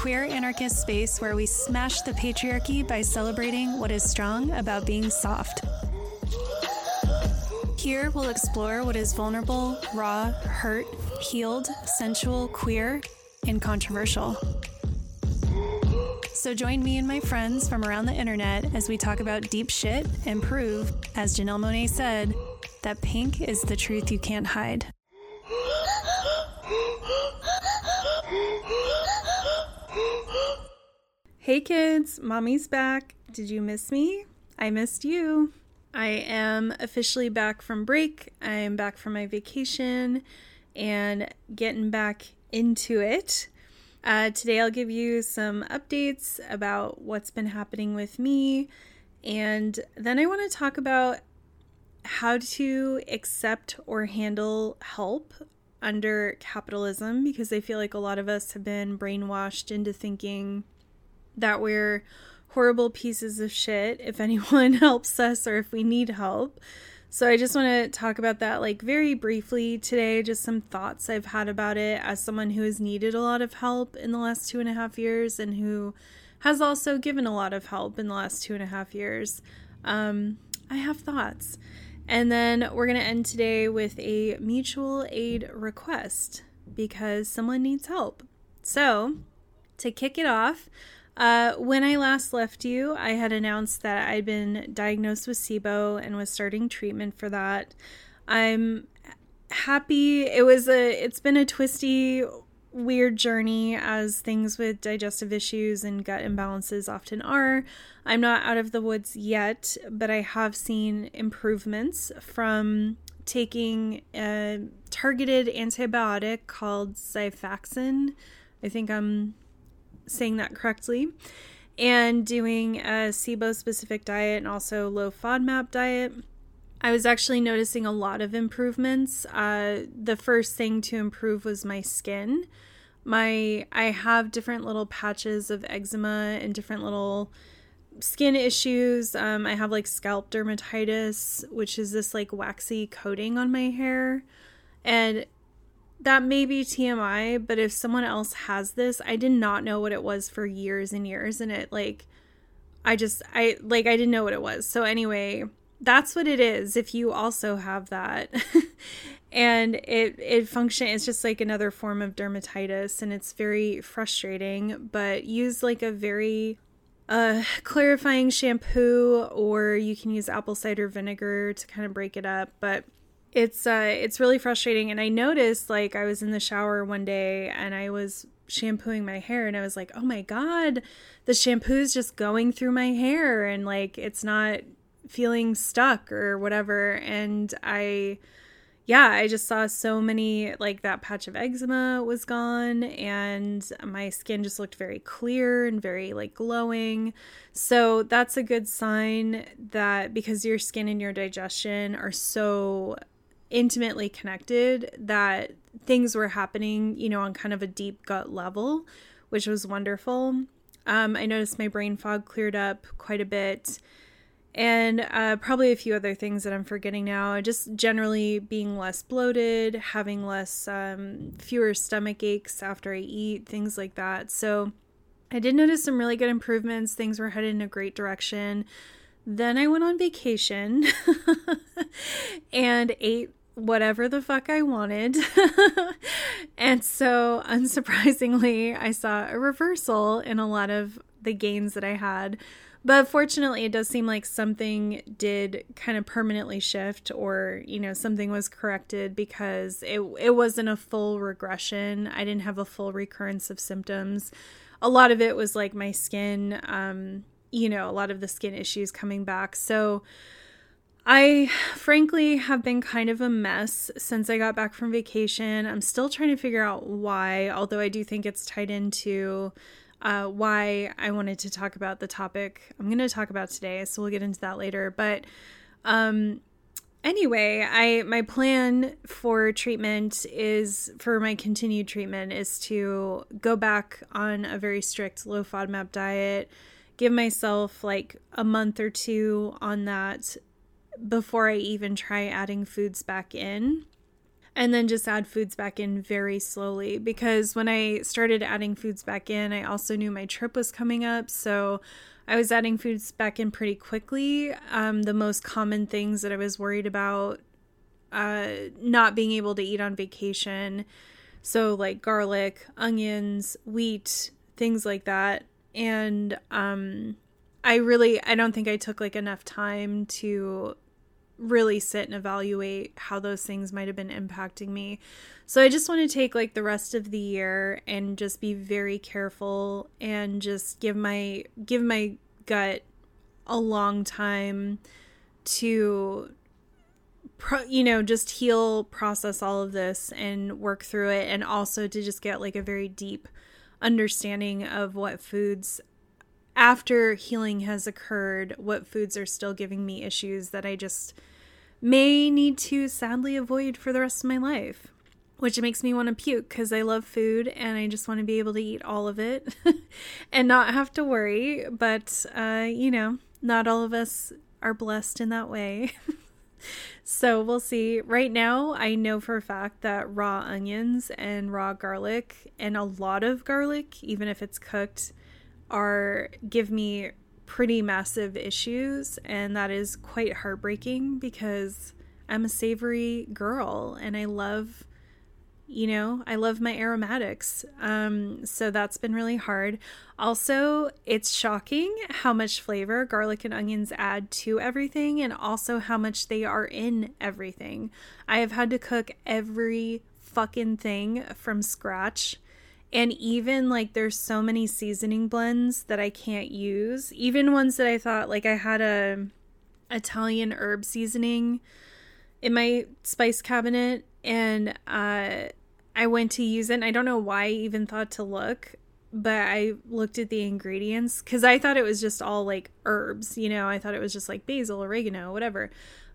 queer anarchist space where we smash the patriarchy by celebrating what is strong about being soft. Here we'll explore what is vulnerable, raw, hurt, healed, sensual, queer, and controversial. So join me and my friends from around the internet as we talk about deep shit and prove, as Janelle Monáe said, that pink is the truth you can't hide. Hey kids, mommy's back. Did you miss me? I missed you. I am officially back from break. I am back from my vacation and getting back into it. Uh, today, I'll give you some updates about what's been happening with me, and then I want to talk about how to accept or handle help under capitalism because I feel like a lot of us have been brainwashed into thinking that we're horrible pieces of shit if anyone helps us or if we need help. So I just want to talk about that like very briefly today, just some thoughts I've had about it as someone who has needed a lot of help in the last two and a half years and who has also given a lot of help in the last two and a half years. Um, I have thoughts. And then we're going to end today with a mutual aid request because someone needs help. So, to kick it off, uh, when I last left you, I had announced that I'd been diagnosed with SIBO and was starting treatment for that. I'm happy. It was a. It's been a twisty, weird journey as things with digestive issues and gut imbalances often are. I'm not out of the woods yet, but I have seen improvements from taking a targeted antibiotic called Xifaxan. I think I'm saying that correctly, and doing a SIBO specific diet and also low FODMAP diet. I was actually noticing a lot of improvements. Uh, the first thing to improve was my skin. My I have different little patches of eczema and different little skin issues. Um, I have like scalp dermatitis, which is this like waxy coating on my hair. And that may be TMI, but if someone else has this, I did not know what it was for years and years. And it like, I just, I like, I didn't know what it was. So, anyway, that's what it is if you also have that. and it, it function, it's just like another form of dermatitis and it's very frustrating, but use like a very uh, clarifying shampoo or you can use apple cider vinegar to kind of break it up. But it's uh it's really frustrating. And i noticed like i was in the shower one day and i was shampooing my hair and i was like oh my god the shampoo's just going through my hair and like it's not feeling stuck or whatever. And i yeah i just saw so many like that patch of eczema was gone and my skin just looked very clear and very like glowing. So that's a good sign that because your skin and your digestion are so intimately connected that things were happening, you know, on kind of a deep gut level, which was wonderful. Um, I noticed my brain fog cleared up quite a bit. And uh, probably a few other things that I'm forgetting now. Just generally being less bloated, having less, um, fewer stomach aches after I eat, things like that. So I did notice some really good improvements. Things were headed in a great direction. Then I went on vacation and ate whatever the fuck I wanted. and so, unsurprisingly, I saw a reversal in a lot of the gains that I had. But fortunately, it does seem like something did kind of permanently shift or, you know, something was corrected because it it wasn't a full regression. I didn't have a full recurrence of symptoms. A lot of it was like my skin um, you know, a lot of the skin issues coming back. So I frankly have been kind of a mess since I got back from vacation. I'm still trying to figure out why, although I do think it's tied into uh, why I wanted to talk about the topic I'm going to talk about today. So we'll get into that later. But um, anyway, I my plan for treatment is for my continued treatment is to go back on a very strict low FODMAP diet. Give myself like a month or two on that before I even try adding foods back in. and then just add foods back in very slowly because when I started adding foods back in, I also knew my trip was coming up. So I was adding foods back in pretty quickly. Um, the most common things that I was worried about uh, not being able to eat on vacation. So, like garlic, onions, wheat, things like that. And um, I really, I don't think I took like enough time to really sit and evaluate how those things might have been impacting me. So I just want to take like the rest of the year and just be very careful and just give my give my gut a long time to pro- you know just heal process all of this and work through it and also to just get like a very deep understanding of what foods after healing has occurred what foods are still giving me issues that I just may need to sadly avoid for the rest of my life. Which makes me want to puke because I love food and I just want to be able to eat all of it and not have to worry. But, uh, you know, not all of us are blessed in that way. so we'll see. Right now, I know for a fact that raw onions and raw garlic and a lot of garlic, even if it's cooked, are give me pretty massive issues, and that is quite heartbreaking because I'm a savory girl and I love you know, I love my aromatics. Um, so that's been really hard. Also, it's shocking how much flavor garlic and onions add to everything and also how much they are in everything. I have had to cook every fucking thing from scratch and even like there's so many seasoning blends that I can't use. Even ones that I thought like I had a Italian herb seasoning in my spice cabinet and uh I went to use it and I don't know why I even thought to look, but I looked at the ingredients cuz I thought it was just all like herbs, you know, I thought it was just like basil, oregano, whatever.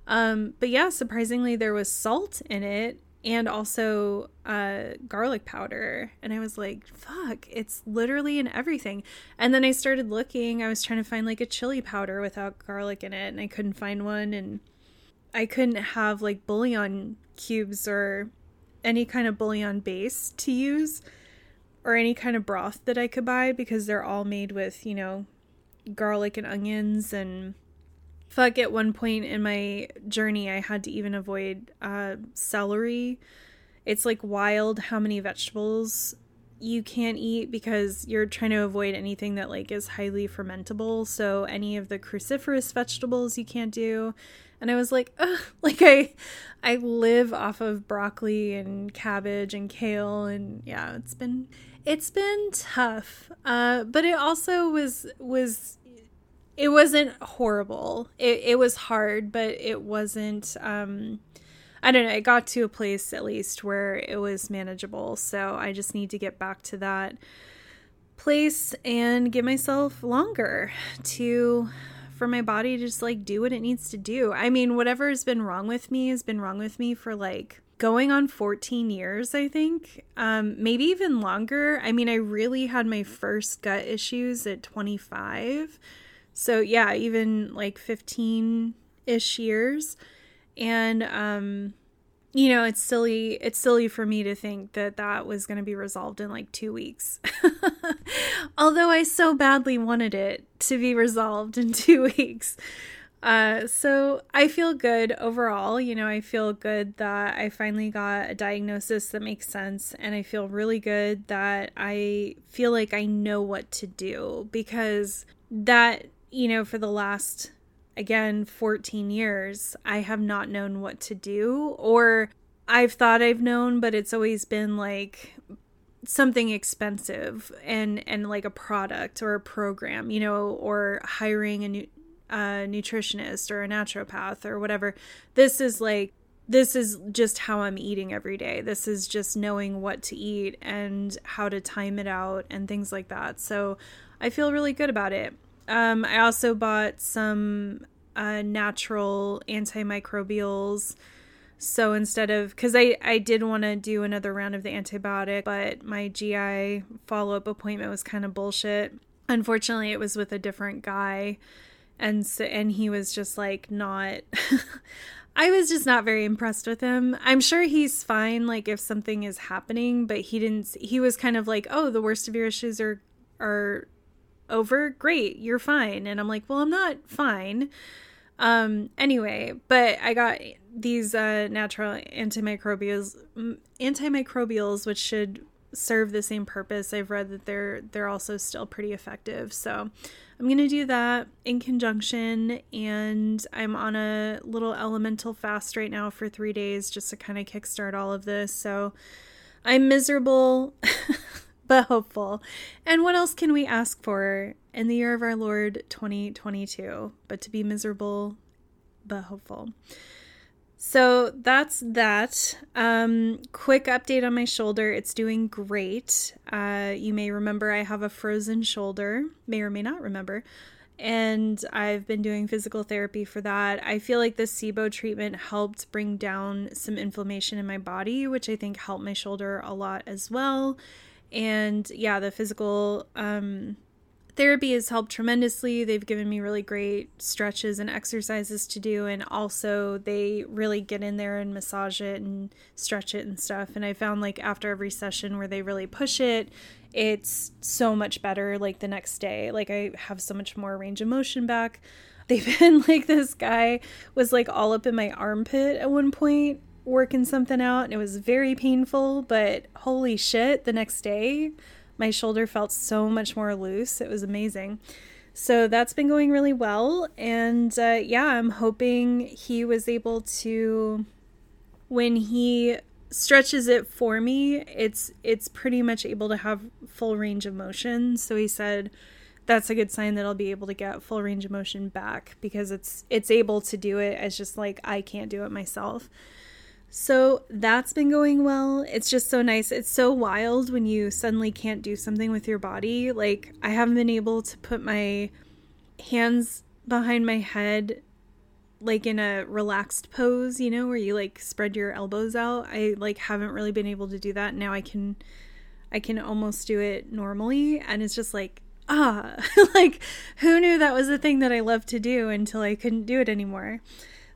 Um but yeah, surprisingly there was salt in it and also uh, garlic powder. And I was like, fuck, it's literally in everything. And then I started looking, I was trying to find like a chili powder without garlic in it, and I couldn't find one. And I couldn't have like bouillon cubes or any kind of bouillon base to use or any kind of broth that I could buy because they're all made with, you know, garlic and onions and fuck at one point in my journey i had to even avoid uh, celery. It's like wild how many vegetables you can't eat because you're trying to avoid anything that like is highly fermentable. So any of the cruciferous vegetables you can't do. And i was like Ugh. like i i live off of broccoli and cabbage and kale and yeah it's been it's been tough. Uh but it also was was it wasn't horrible. It it was hard, but it wasn't um I don't know, it got to a place at least where it was manageable. So I just need to get back to that place and give myself longer to for my body to just like do what it needs to do. I mean, whatever has been wrong with me has been wrong with me for like going on 14 years, I think. Um maybe even longer. I mean, I really had my first gut issues at 25 so yeah, even like 15 ish years. And, um, you know, it's silly. It's silly for me to think that that was going to be resolved in like two weeks. Although I so badly wanted it to be resolved in two weeks. Uh, so I feel good overall. You know, I feel good that I finally got a diagnosis that makes sense. And I feel really good that I feel like I know what to do because that you know, for the last, again, 14 years, I have not known what to do, or I've thought I've known, but it's always been like something expensive and and like a product or a program you know or hiring a new a nutritionist or a naturopath or whatever this is like this is just how I'm eating every day. This is just knowing what to eat and how to time it out and things like that. So I feel really good about it. Um, I also bought some uh, natural antimicrobials. So instead of, because I, I did want to do another round of the antibiotic, but my GI follow up appointment was kind of bullshit. Unfortunately, it was with a different guy. And so, and he was just like not, I was just not very impressed with him. I'm sure he's fine, like if something is happening, but he didn't. He was kind of like, "Oh, the worst of your issues are are over. Great, you're fine." And I'm like, "Well, I'm not fine." Um. Anyway, but I got these uh, natural antimicrobials, antimicrobials, which should serve the same purpose. I've read that they're they're also still pretty effective. So I'm to do that in conjunction. And I'm on a little elemental fast right now for three days just to kind of kickstart all of this. So I'm miserable, but hopeful. And what else can we ask for in the year of our Lord 2022 but to be miserable, but hopeful? So that's that. Um, quick update on my shoulder. It's doing great. Uh, you may remember I have a frozen shoulder, may or may not remember. And I've been doing physical therapy for that. I feel like the SIBO treatment helped bring down some inflammation in my body, which I think helped my shoulder a lot as well. And yeah, the physical um, therapy has helped tremendously. They've given me really great stretches and exercises to do, and also they really get in there and massage it and stretch it and stuff. And I found like after every session where they really push it, it's so much better like the next day. Like I have so much more range of motion back. They've been like this guy was like all up in my armpit at one point working something out and it was very painful, but holy shit, the next day my shoulder felt so much more loose. It was amazing. So that's been going really well. And uh, yeah, I'm hoping he was able to, when he stretches it for me, it's it's pretty much able to have full range of motion. So he said that's a good sign that I'll be able to get full range of motion back because it's it's able to do it. It's just like I can't do it myself. So that's been going well. It's just so nice. It's so wild when you suddenly can't do something with your body. Like, I haven't been able to put my hands behind my head like in a relaxed pose, you know, where you like spread your elbows out. I like haven't really been able to do that. Now I can I can almost do it normally and it's just like ah, like who knew that was a thing that I loved to do until I couldn't do it anymore.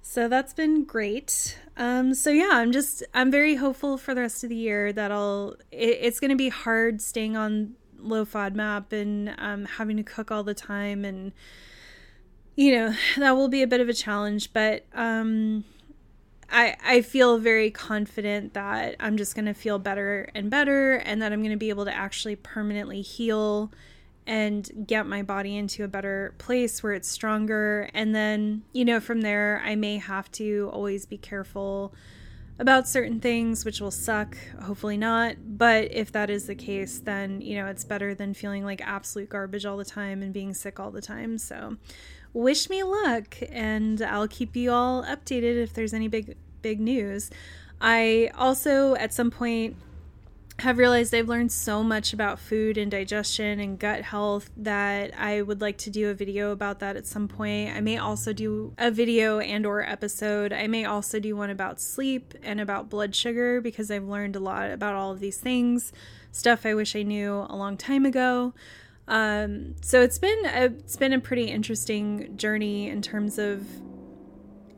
So that's been great. Um, so yeah, I'm just I'm very hopeful for the rest of the year that I'll. It, it's going to be hard staying on low FODMAP and um, having to cook all the time, and you know that will be a bit of a challenge. But um, I I feel very confident that I'm just going to feel better and better, and that I'm going to be able to actually permanently heal and get my body into a better place where it's stronger. And then, you know, from there, I may have to always be careful about certain things, which will suck. Hopefully not. But if that is the case, then, you know, it's better than feeling like absolute garbage all the time and being sick all the time. So, wish me luck, and I'll keep you all updated if there's any big, big news. I also, at some point, have realized I've learned so much about food and digestion and gut health that I would like to do a video about that at some point. I may also do a video and or episode. I may also do one about sleep and about blood sugar because I've learned a lot about all of these things, stuff I wish I knew a long time ago. Um, so it's been a, it's been a pretty interesting journey in terms of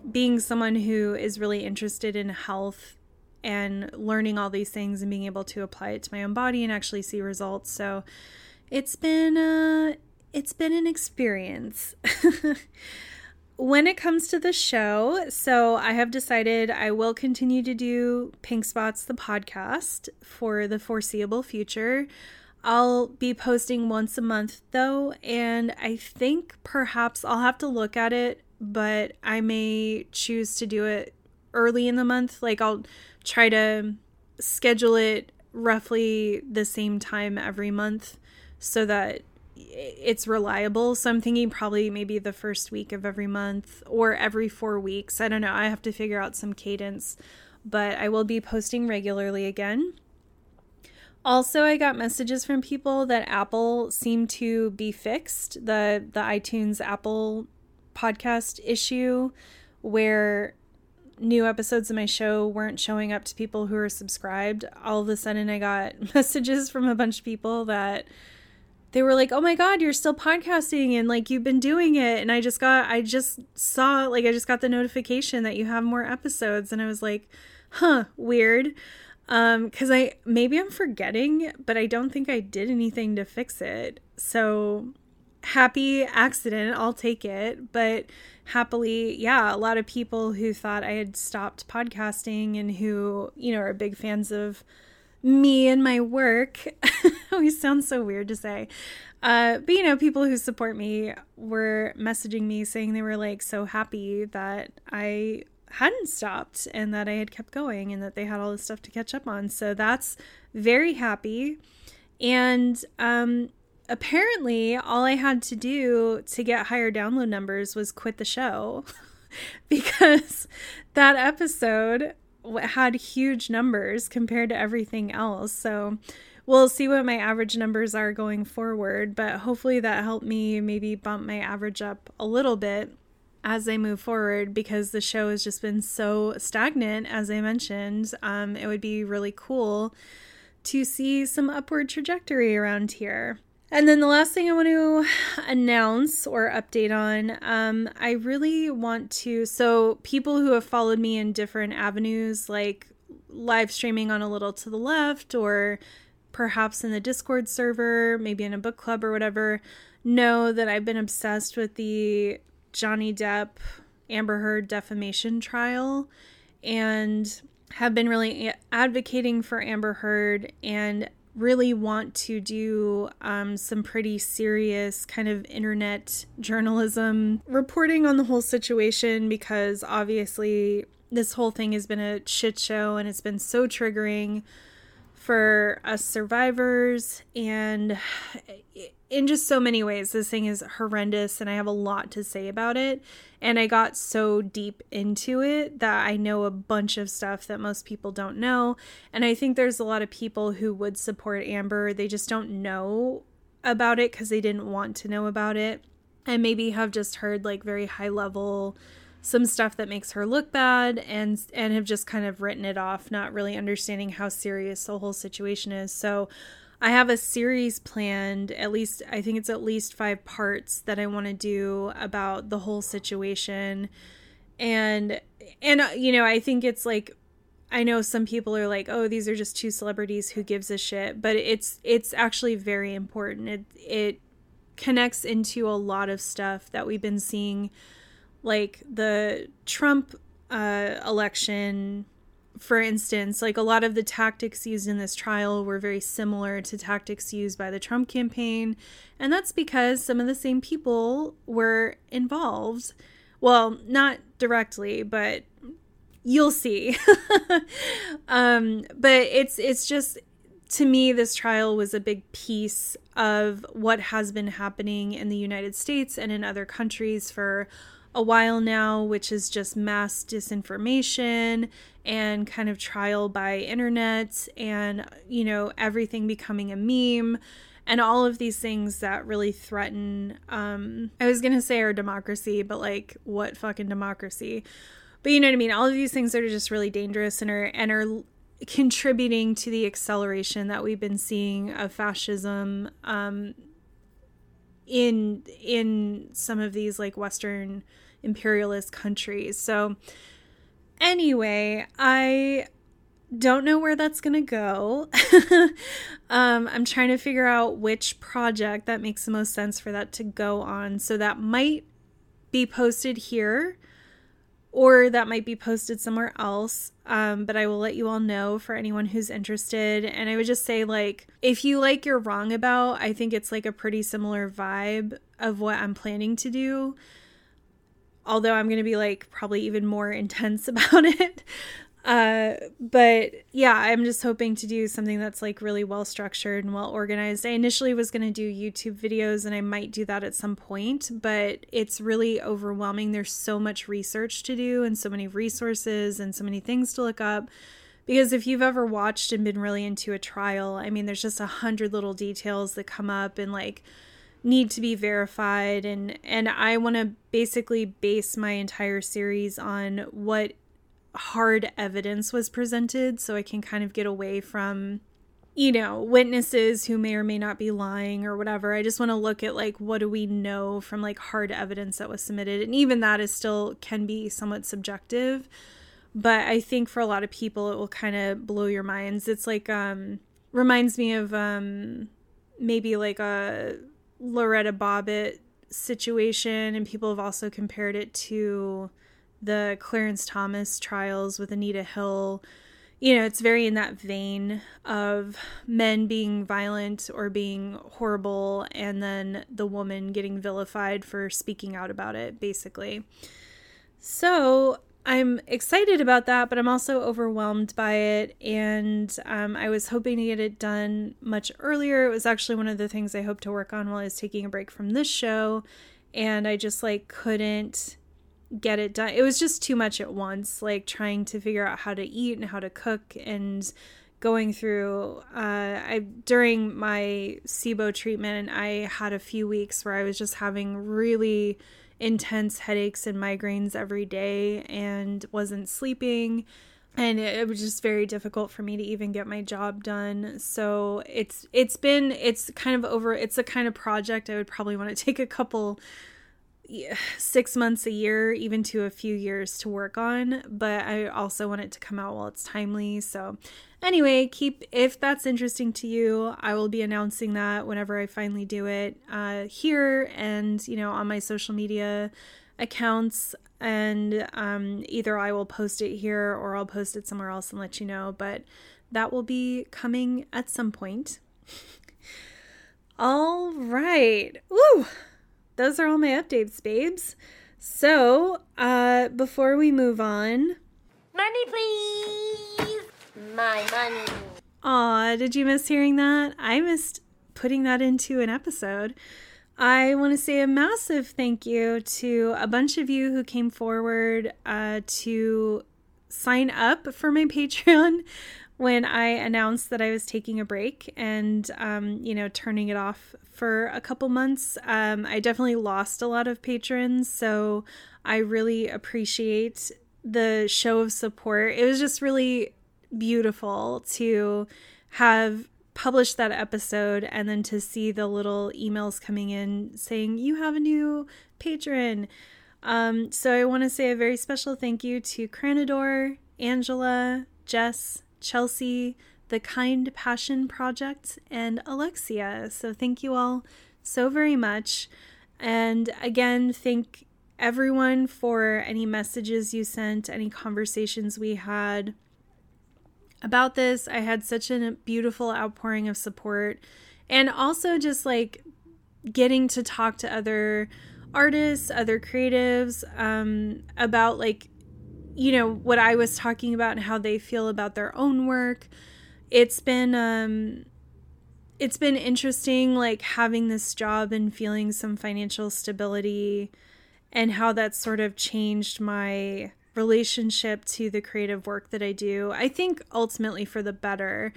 being someone who is really interested in health and learning all these things and being able to apply it to my own body and actually see results. So it's been uh it's been an experience. when it comes to the show, so I have decided I will continue to do Pink Spots the podcast for the foreseeable future. I'll be posting once a month though, and I think perhaps I'll have to look at it, but I may choose to do it early in the month. Like I'll try to schedule it roughly the same time every month so that it's reliable. So I'm thinking probably maybe the first week of every month or every four weeks. I don't know. I have to figure out some cadence, but I will be posting regularly again. Also, I got messages from people that Apple seemed to be fixed the the iTunes Apple podcast issue where new episodes of my show weren't showing up to people who are subscribed, all of a sudden I got messages from a bunch of people that they were like, "Oh my god, you're still podcasting and like you've been doing it." And I just got I just saw like I just got the notification that you have more episodes and I was like, "Huh, weird." Um cuz I maybe I'm forgetting, but I don't think I did anything to fix it. So happy accident, I'll take it, but happily, yeah, a lot of people who thought I had stopped podcasting and who, you know, are big fans of me and my work. always sounds so weird to say. Uh, but you know, people who support me were messaging me saying they were like so happy that I hadn't stopped and that I had kept going and that they had all this stuff to catch up on. So that's very happy. And um, apparently, all I had to do to get higher download numbers was quit the show because that episode had huge numbers compared to everything else. So we'll see what my average numbers are going forward, but hopefully that helped me maybe bump my average up a little bit as I move forward because the show has just been so stagnant, as I mentioned. Um, it would be really cool to see some upward trajectory around here. And then the last thing I want to announce or update on, um, I really want to. So, people who have followed me in different avenues, like live streaming on a little to the left, or perhaps in the Discord server, maybe in a book club or whatever, know that I've been obsessed with the Johnny Depp Amber Heard defamation trial and have been really advocating for Amber Heard and really want to do um, some pretty serious kind of internet journalism reporting on the whole situation because obviously this whole thing has been a shit show and it's been so triggering for us survivors. And in just so many ways this thing is horrendous and i have a lot to say about it. And i got so deep into it that i know a bunch of stuff that most people don't know. And i think there's a lot of people who would support amber. They just don't know about it because they didn't want to know about it. And maybe have just heard like very high level some stuff that makes her look bad and and have just kind of written it off not really understanding how serious the whole situation is. So i have a series planned at least i think it's at least five parts that i want to do about the whole situation and and uh, you know i think it's like I know some people are like, "Oh, these are just two celebrities who gives a shit," but it's it's actually very important. It it connects into a lot of stuff that we've been seeing like the Trump uh, election, for instance, like a lot of the tactics used in this trial were very similar to tactics used by the Trump campaign. And that's because some of the same people were involved. Well, not directly, but you'll see. um, but it's it's just to me this trial was a big piece of what has been happening in the United States and in other countries for a while now, which is just mass disinformation and kind of trial by internet and, you know, everything becoming a meme and all of these things that really threaten, um, I was going to say our democracy, but like, what fucking democracy? But you know what I mean? All of these things that are just really dangerous and are, and are contributing to the acceleration that we've been seeing of fascism, um, in in some of these like western imperialist countries. So anyway, I don't know where that's going to go. um, I'm trying to figure out which project that makes the most sense for that to go on. So that might be posted here or that might be posted somewhere else. Um, but I will let you all know for anyone who's interested. And I would just say, like, if you like You're Wrong About, I think it's like a pretty similar vibe of what I'm planning to do. Although I'm going to be like probably even more intense about it. Uh, but yeah, I'm just hoping to do something that's like really well structured and well organized. I initially was going to do YouTube videos and I might do that at some point, but it's really overwhelming. There's so much research to do and so many resources and so many things to look up. Because if you've ever watched and been really into a trial, I mean, there's just a hundred little details that come up and like need to be verified and and I want to basically base my entire series on what hard evidence was presented so I can kind of get away from you know, witnesses who may or may not be lying or whatever. I just want to look at like what do we know from like hard evidence that was submitted. And even that is still can be somewhat subjective. But I think for a lot of people it will kind of blow your minds. It's like um reminds me of um maybe like a Lorena Bobbitt situation and people have also compared it to the Clarence Thomas trials with Anita Hill you know, it's very in that vein of men being violent or being horrible, and then the woman getting vilified for speaking out about it, basically. So I'm excited about that, but I'm also overwhelmed by it. And um, I was hoping to get it done much earlier. It was actually one of the things I hoped to work on while I was taking a break from this show. And I just like couldn't get it done. It was just too much at once, like trying to figure out how to eat and how to cook and going through uh I during my SIBO treatment I had a few weeks where I was just having really intense headaches and migraines every day and wasn't sleeping and it, it was just very difficult for me to even get my job done so it's it's been it's kind of over it's a kind of project I would probably want to take a couple six months a year, even to a few years to work on. But I also want it to come out while it's timely. So, anyway, keep if that's interesting to you, I will be announcing that whenever I finally do it uh, here and you know on my social media accounts. And um, either I will post it here or I'll post it somewhere else and let you know. But that will be coming at some point. All right. Woo! Those are all my updates, babes. So, uh, before we move on, money, please. My money. Aw, did you miss hearing that? I missed putting that into an episode. I want to say a massive thank you to a bunch of you who came forward uh, to sign up for my Patreon when I announced that I was taking a break and, um, you know, turning it off for a couple months. Um, I definitely lost a lot of patrons, so I really appreciate the show of support. It was just really beautiful to have published that episode and then to see the little emails coming in saying you have a new patron. Um, so I want to say a very special thank you to Cranador, Angela, Jess, Chelsea, the Kind Passion Project, and Alexia. So thank you all so very much. And again, thank everyone for any messages you sent, any conversations we had about this. I had such a beautiful outpouring of support and also just like getting to talk to other artists, other creatives um, about like, you know, what I was talking about and how they feel about their own work it's been um it's been interesting like having this job and feeling some financial stability and how that's sort of changed my relationship to the creative work that I do. I think ultimately for the better.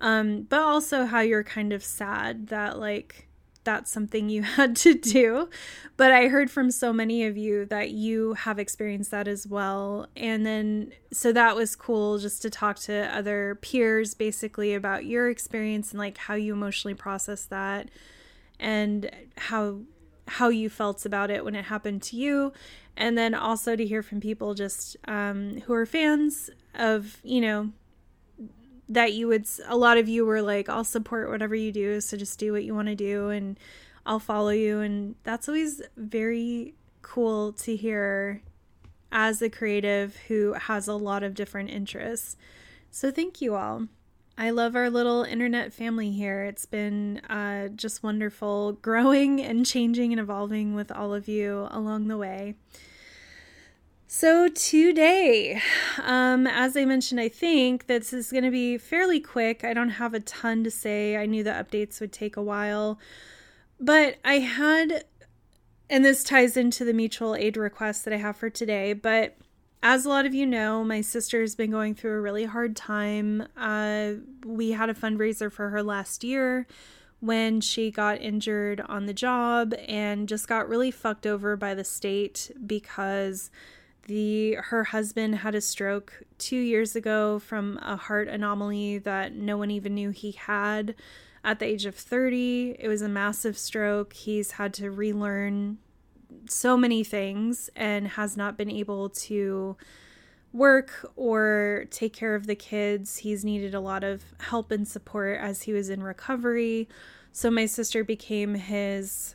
Um, but also how you're kind of sad that like that's something you had to do. But I heard from so many of you that you have experienced that as well. And then, so that was cool just to talk to other peers basically about your experience and like how you emotionally process that and how how you felt about it when it happened to you and then also to hear from people just um, who are fans of you know that you would a lot of you were like I'll support whatever you do so just do what you want to do and I'll follow you and that's always very cool to hear as a creative who has a lot of different interests. So thank you all. I love our little internet family here. It's been uh, just wonderful growing and changing and evolving with all of you along the way. So, today, um, as I mentioned, I think this is going to be fairly quick. I don't have a ton to say. I knew the updates would take a while. But I had, and this ties into the mutual aid request that I have for today, but as a lot of you know, my sister has been going through a really hard time. Uh, we had a fundraiser for her last year when she got injured on the job and just got really fucked over by the state because the her husband had a stroke 2 years ago from a heart anomaly that no one even knew he had at the age of 30. It was a massive stroke. He's had to relearn so many things and has not been able to work or take care of the kids. He's needed a lot of help and support as he was in recovery. So my sister became his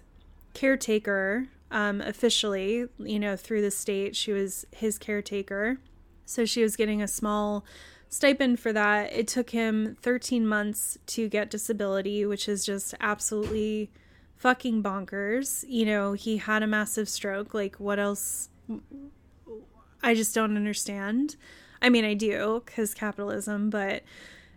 caretaker um, officially, you know, through the state. She was his caretaker. So she was getting a small stipend for that. It took him 13 months to get disability, which is just absolutely fucking bonkers. You know, he had a massive stroke. Like, what else? I just don't understand. I mean, I do because capitalism, but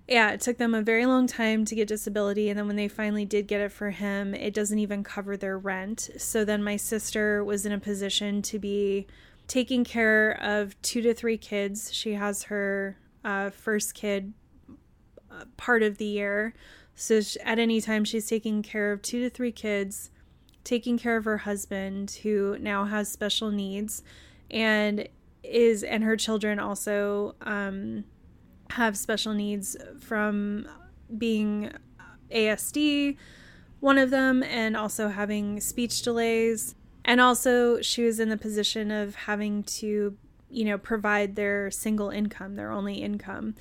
yeah, it took them a very long time to get disability. And then when they finally did get it for him, it doesn't even cover their rent. So then my sister was in a position to be taking care of two to three kids. She has her uh, first kid uh, part of the year. So at any time, she's taking care of two to three kids, taking care of her husband, who now has special needs. And is and her children also um, have special needs from being ASD, one of them, and also having speech delays. And also, she was in the position of having to, you know, provide their single income, their only income.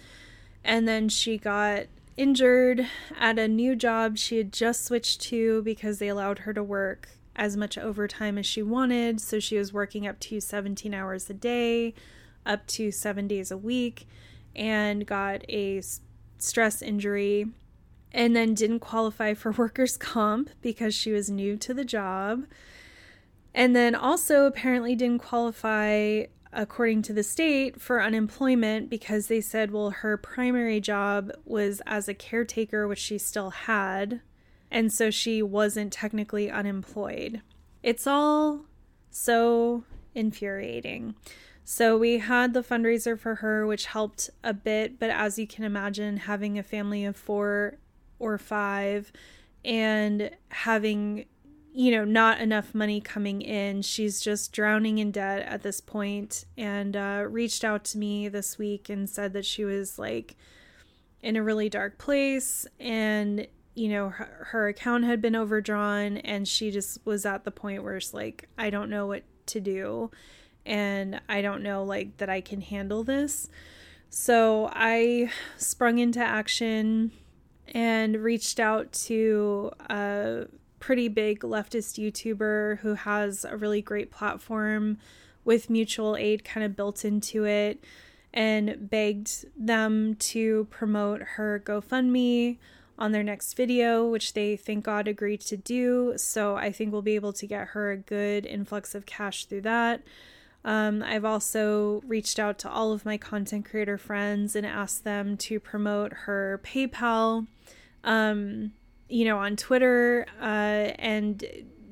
And then she got injured at a new job she had just switched to because they allowed her to work as much overtime as she wanted. So she was working up to 17 hours a day, up to seven days a week, and got a stress injury and then didn't qualify for workers' comp because she was new to the job. And then also apparently didn't qualify, according to the state, for unemployment because they said, well, her primary job was as a caretaker, which she still had and so she wasn't technically unemployed. It's all so infuriating. So we had the fundraiser for her, which helped a bit, but as you can imagine, having a family of four or five and having you know not enough money coming in she's just drowning in debt at this point and uh, reached out to me this week and said that she was like in a really dark place and you know her, her account had been overdrawn and she just was at the point where it's like I don't know what to do and I don't know like that I can handle this. So I sprung into action and reached out to a pretty big leftist YouTuber who has a really great platform with mutual aid kind of built into it and begged them to promote her GoFundMe on their next video, which they thank God agreed to do. So I think we'll be able to get her a good influx of cash through that. Um, I've also reached out to all of my content creator friends and asked them to promote her PayPal, um, you know, on Twitter uh, and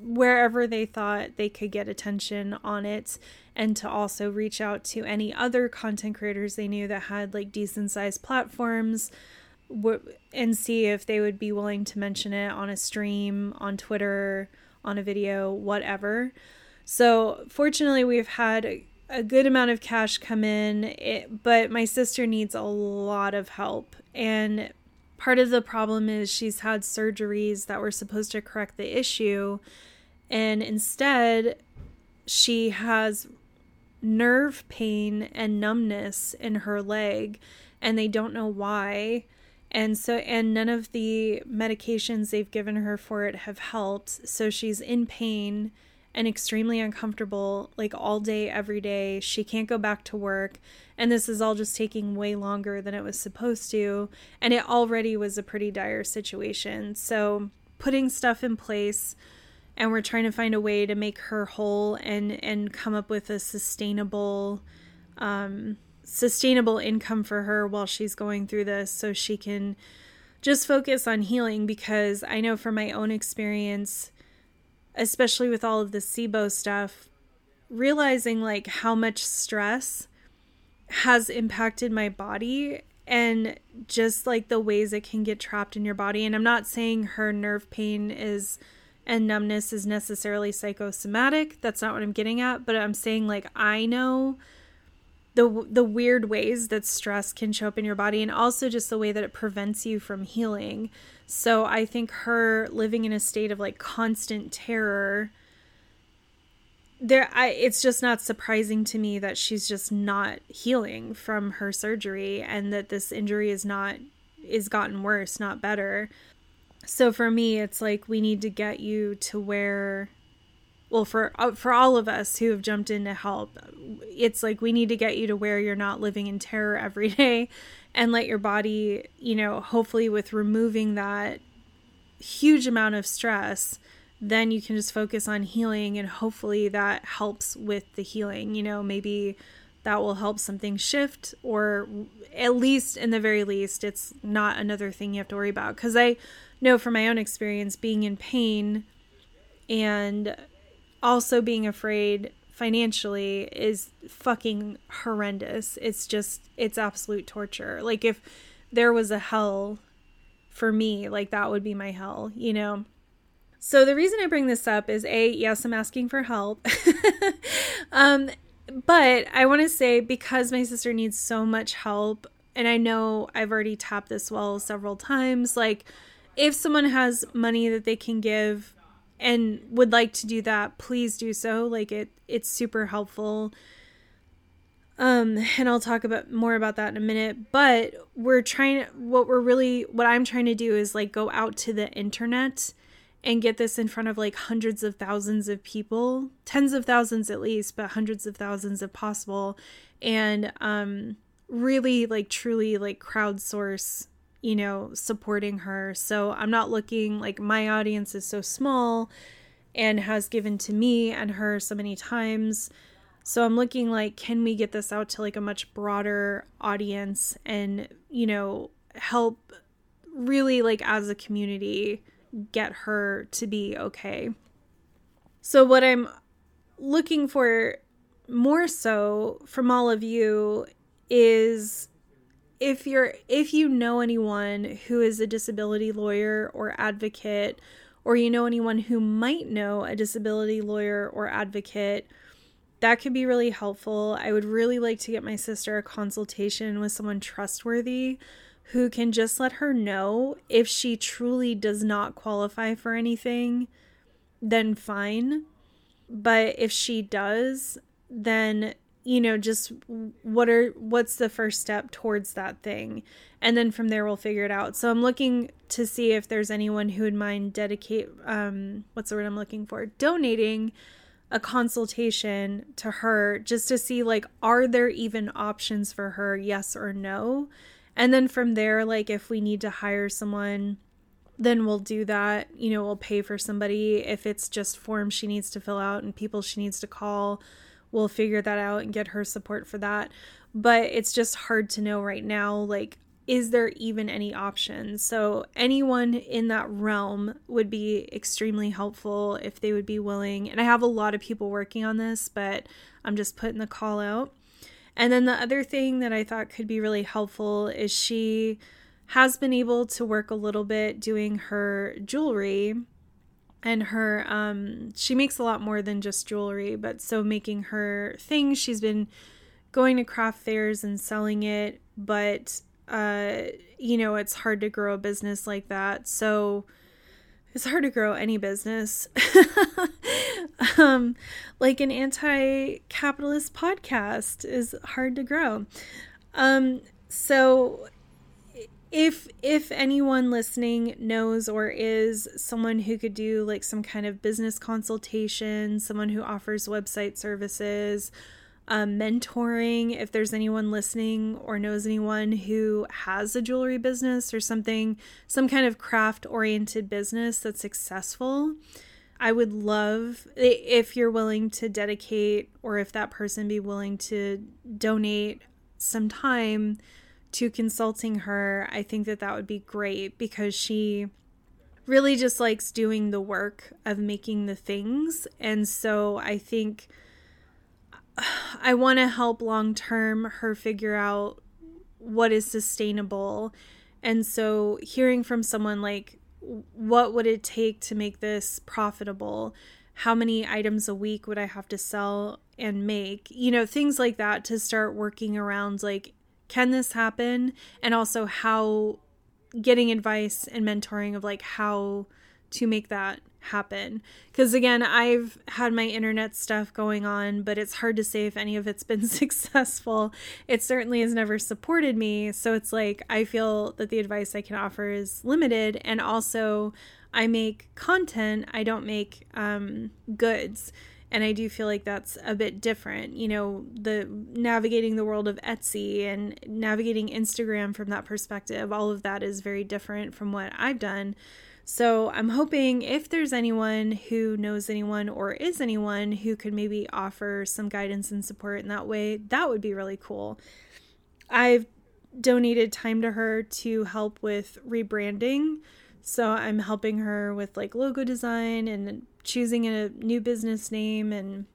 wherever they thought they could get attention on it, and to also reach out to any other content creators they knew that had like decent sized platforms and see if they would be willing to mention it on a stream, on Twitter, on a video, whatever. So, fortunately, we've had a good amount of cash come in, it, but my sister needs a lot of help. And part of the problem is she's had surgeries that were supposed to correct the issue, and instead, she has nerve pain and numbness in her leg, and they don't know why. And so and none of the medications they've given her for it have helped. So she's in pain and extremely uncomfortable like all day every day. She can't go back to work and this is all just taking way longer than it was supposed to and it already was a pretty dire situation. So putting stuff in place and we're trying to find a way to make her whole and and come up with a sustainable um sustainable income for her while she's going through this so she can just focus on healing because I know from my own experience, especially with all of the SIBO stuff, realizing like how much stress has impacted my body and just like the ways it can get trapped in your body. And I'm not saying her nerve pain is and numbness is necessarily psychosomatic. That's not what I'm getting at, but I'm saying like I know the the weird ways that stress can show up in your body and also just the way that it prevents you from healing. So I think her living in a state of like constant terror there I it's just not surprising to me that she's just not healing from her surgery and that this injury is not is gotten worse, not better. So for me it's like we need to get you to where well for uh, for all of us who have jumped in to help it's like we need to get you to where you're not living in terror every day and let your body you know hopefully with removing that huge amount of stress then you can just focus on healing and hopefully that helps with the healing you know maybe that will help something shift or at least in the very least it's not another thing you have to worry about. Because i know from my own experience being in pain and also being afraid financially is fucking horrendous. It's just it's absolute torture. Like if there was a hell for me, like that would be my hell, you know. So the reason I bring this up is a yes, I'm asking for help. um but I want to say because my sister needs so much help and I know I've already tapped this well several times like if someone has money that they can give and would like to do that, please do so. Like it it's super helpful. Um and I'll talk about more about that in a minute, but we're trying what we're really what I'm trying to do is like go out to the internet and get this in front of like hundreds of thousands of people, tens of thousands at least, but hundreds of thousands if possible and um really like truly like crowdsource you know, supporting her. So I'm not looking like my audience is so small and has given to me and her so many times. So I'm looking like, can we get this out to like a much broader audience and, you know, help really like as a community get her to be okay. So, what I'm looking for more so from all of you is if you're if you know anyone who is a disability lawyer or advocate or you know anyone who might know a disability lawyer or advocate that could be really helpful. I would really like to get my sister a consultation with someone trustworthy who can just let her know if she truly does not qualify for anything, then fine. But if she does, then you know just what are what's the first step towards that thing? And then from there we'll figure it out. So i'm looking to see if there's anyone who would mind dedicate um what's the word i'm looking for? Donating a consultation to her just to see like are there even options for her? Yes or no? And then from there like if we need to hire someone then we'll do that. You know we'll pay for somebody if it's just forms she needs to fill out and people she needs to call we'll figure that out and get her support for that. But it's just hard to know right now, like, is there even any options? So, anyone in that realm would be extremely helpful if they would be willing. And I have a lot of people working on this, but I'm just putting the call out. And then the other thing that I thought could be really helpful is she has been able to work a little bit doing her jewelry and her um she makes a lot more than just jewelry but so making her things she's been going to craft fairs and selling it but uh you know it's hard to grow a business like that. So it's hard to grow any business. Um like an anti-capitalist podcast is hard to grow. Um so if if anyone listening knows or is someone who could do like some kind of business consultation someone who offers website services um, mentoring if there's anyone listening or knows anyone who has a jewelry business or something some kind of craft oriented business that's successful i would love if you're willing to dedicate or if that person be willing to donate some time to consulting her, I think that that would be great because she really just likes doing the work of making the things. And so I think I want to help long term her figure out what is sustainable. And so hearing from someone like what would it take to make this profitable? How many items a week would I have to sell and make? You know, things like that to start working around like, can this happen? And also, how getting advice and mentoring of like how to make that happen. Because again, I've had my internet stuff going on, but it's hard to say if any of it's been successful. It certainly has never supported me. So it's like I feel that the advice I can offer is limited. And also, I make content, I don't make um, goods. And I do feel like that's a bit different. You know, the navigating the world of Etsy and navigating Instagram from that perspective, all of that is very different from what I've done. So I'm hoping if there's anyone who knows anyone or is anyone who could maybe offer some guidance and support in that way, that would be really cool. I've donated time to her to help with rebranding. So I'm helping her with like logo design and choosing a new business name and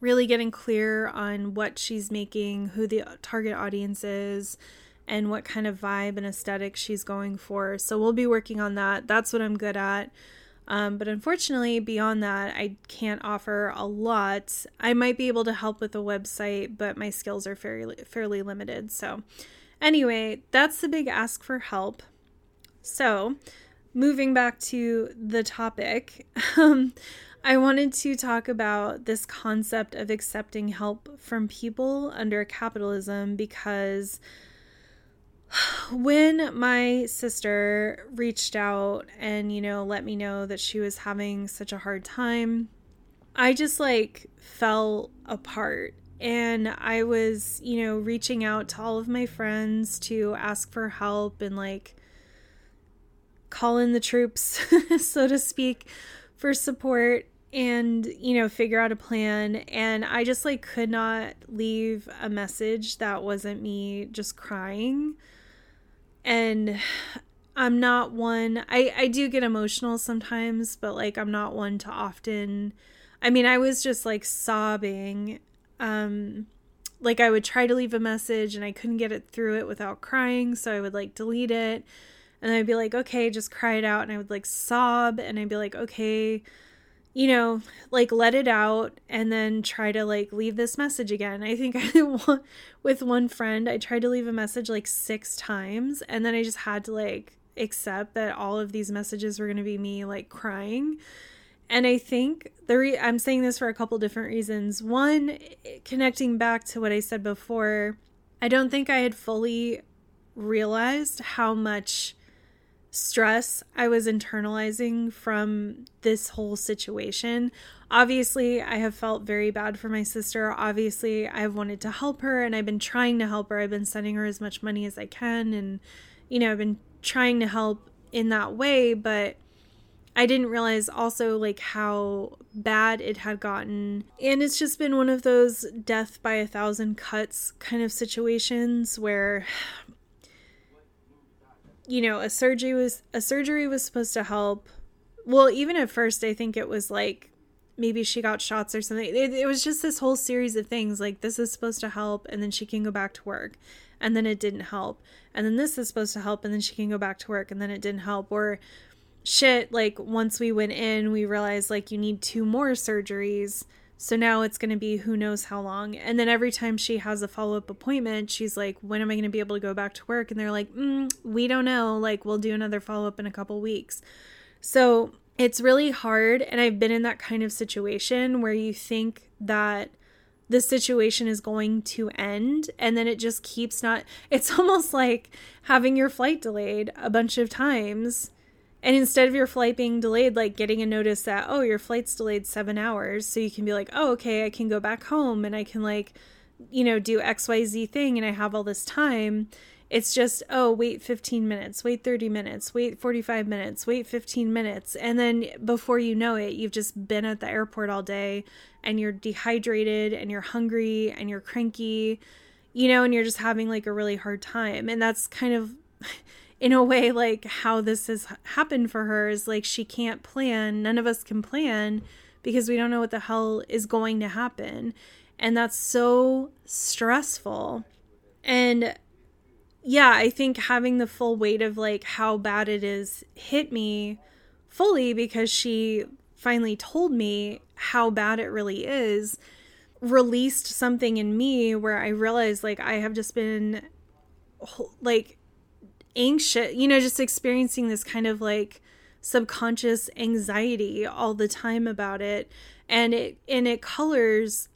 really getting clear on what she's making, who the target audience is, and what kind of vibe and aesthetic she's going for. So we'll be working on that. That's what I'm good at. Um, but unfortunately, beyond that, I can't offer a lot. I might be able to help with a website, but my skills are fairly fairly limited. So, anyway, that's the big ask for help. So, moving back to the topic, um, I wanted to talk about this concept of accepting help from people under capitalism because when my sister reached out and, you know, let me know that she was having such a hard time, I just like fell apart. And I was, you know, reaching out to all of my friends to ask for help and like call in the troops, so to speak, for support and you know figure out a plan. And i just like could not leave a message that wasn't me just crying. And I'm not one I I do get emotional sometimes, but like I'm not one to often I mean, I was just like sobbing. Um like I would try to leave a message and I couldn't get it through it without crying, so I would like delete it and I'd be like, "Okay, just cry it out." And I would like sob and I'd be like, "Okay, you know, like let it out and then try to like leave this message again. I think I with one friend, I tried to leave a message like 6 times and then I just had to like accept that all of these messages were going to be me like crying. And I think the re- I'm saying this for a couple different reasons. One, connecting back to what I said before, I don't think I had fully realized how much stress I was internalizing from this whole situation. Obviously, I have felt very bad for my sister. Obviously, I've wanted to help her and I've been trying to help her. I've been sending her as much money as I can and you know, I've been trying to help in that way, but I didn't realize also like how bad it had gotten. And it's just been one of those death by a thousand cuts kind of situations where you know, a surgery was a surgery was supposed to help. Well, even at first, I think it was like maybe she got shots or something. It, it, was just this whole series of things like this is supposed to help, and then she can go back to work, and then it didn't help, and then this is supposed to help, and then she can go back to work, and then it didn't help, or shit, like once we went in, we realized like you need two more surgeries so now it's going to be who knows how long. And then every time she has a follow up appointment, she's like, when am I going to be able to go back to work? And they're like, mm, we don't know. Like, we'll do another follow up in a couple weeks. So it's really hard. And I've been in that kind of situation where you think that the situation is going to end and then it just keeps not. It's almost like having your flight delayed a bunch of times and instead of your flight being delayed, like getting a notice that, oh, your flight's delayed seven hours, so you can be like, oh, okay, I can go back home and I can, like, you know, do XYZ thing and I have all this time. It's just, oh, wait 15 minutes, wait 30 minutes, wait 45 minutes, wait 15 minutes. And then before you know it, you've just been at the airport all day and you're dehydrated and you're hungry and you're cranky, you know, and you're just having like a really hard time. And that's kind of in a way like how this has happened for her is like she can't plan none of us can plan because we don't know what the hell is going to happen. And that's so stressful. And yeah, I think having the full weight of like how bad it is hit me fully because she finally told me how bad it really is released something in me where I realized like I have just been like anxious, you know, just experiencing this kind of like subconscious anxiety all the time about it. And it and it colors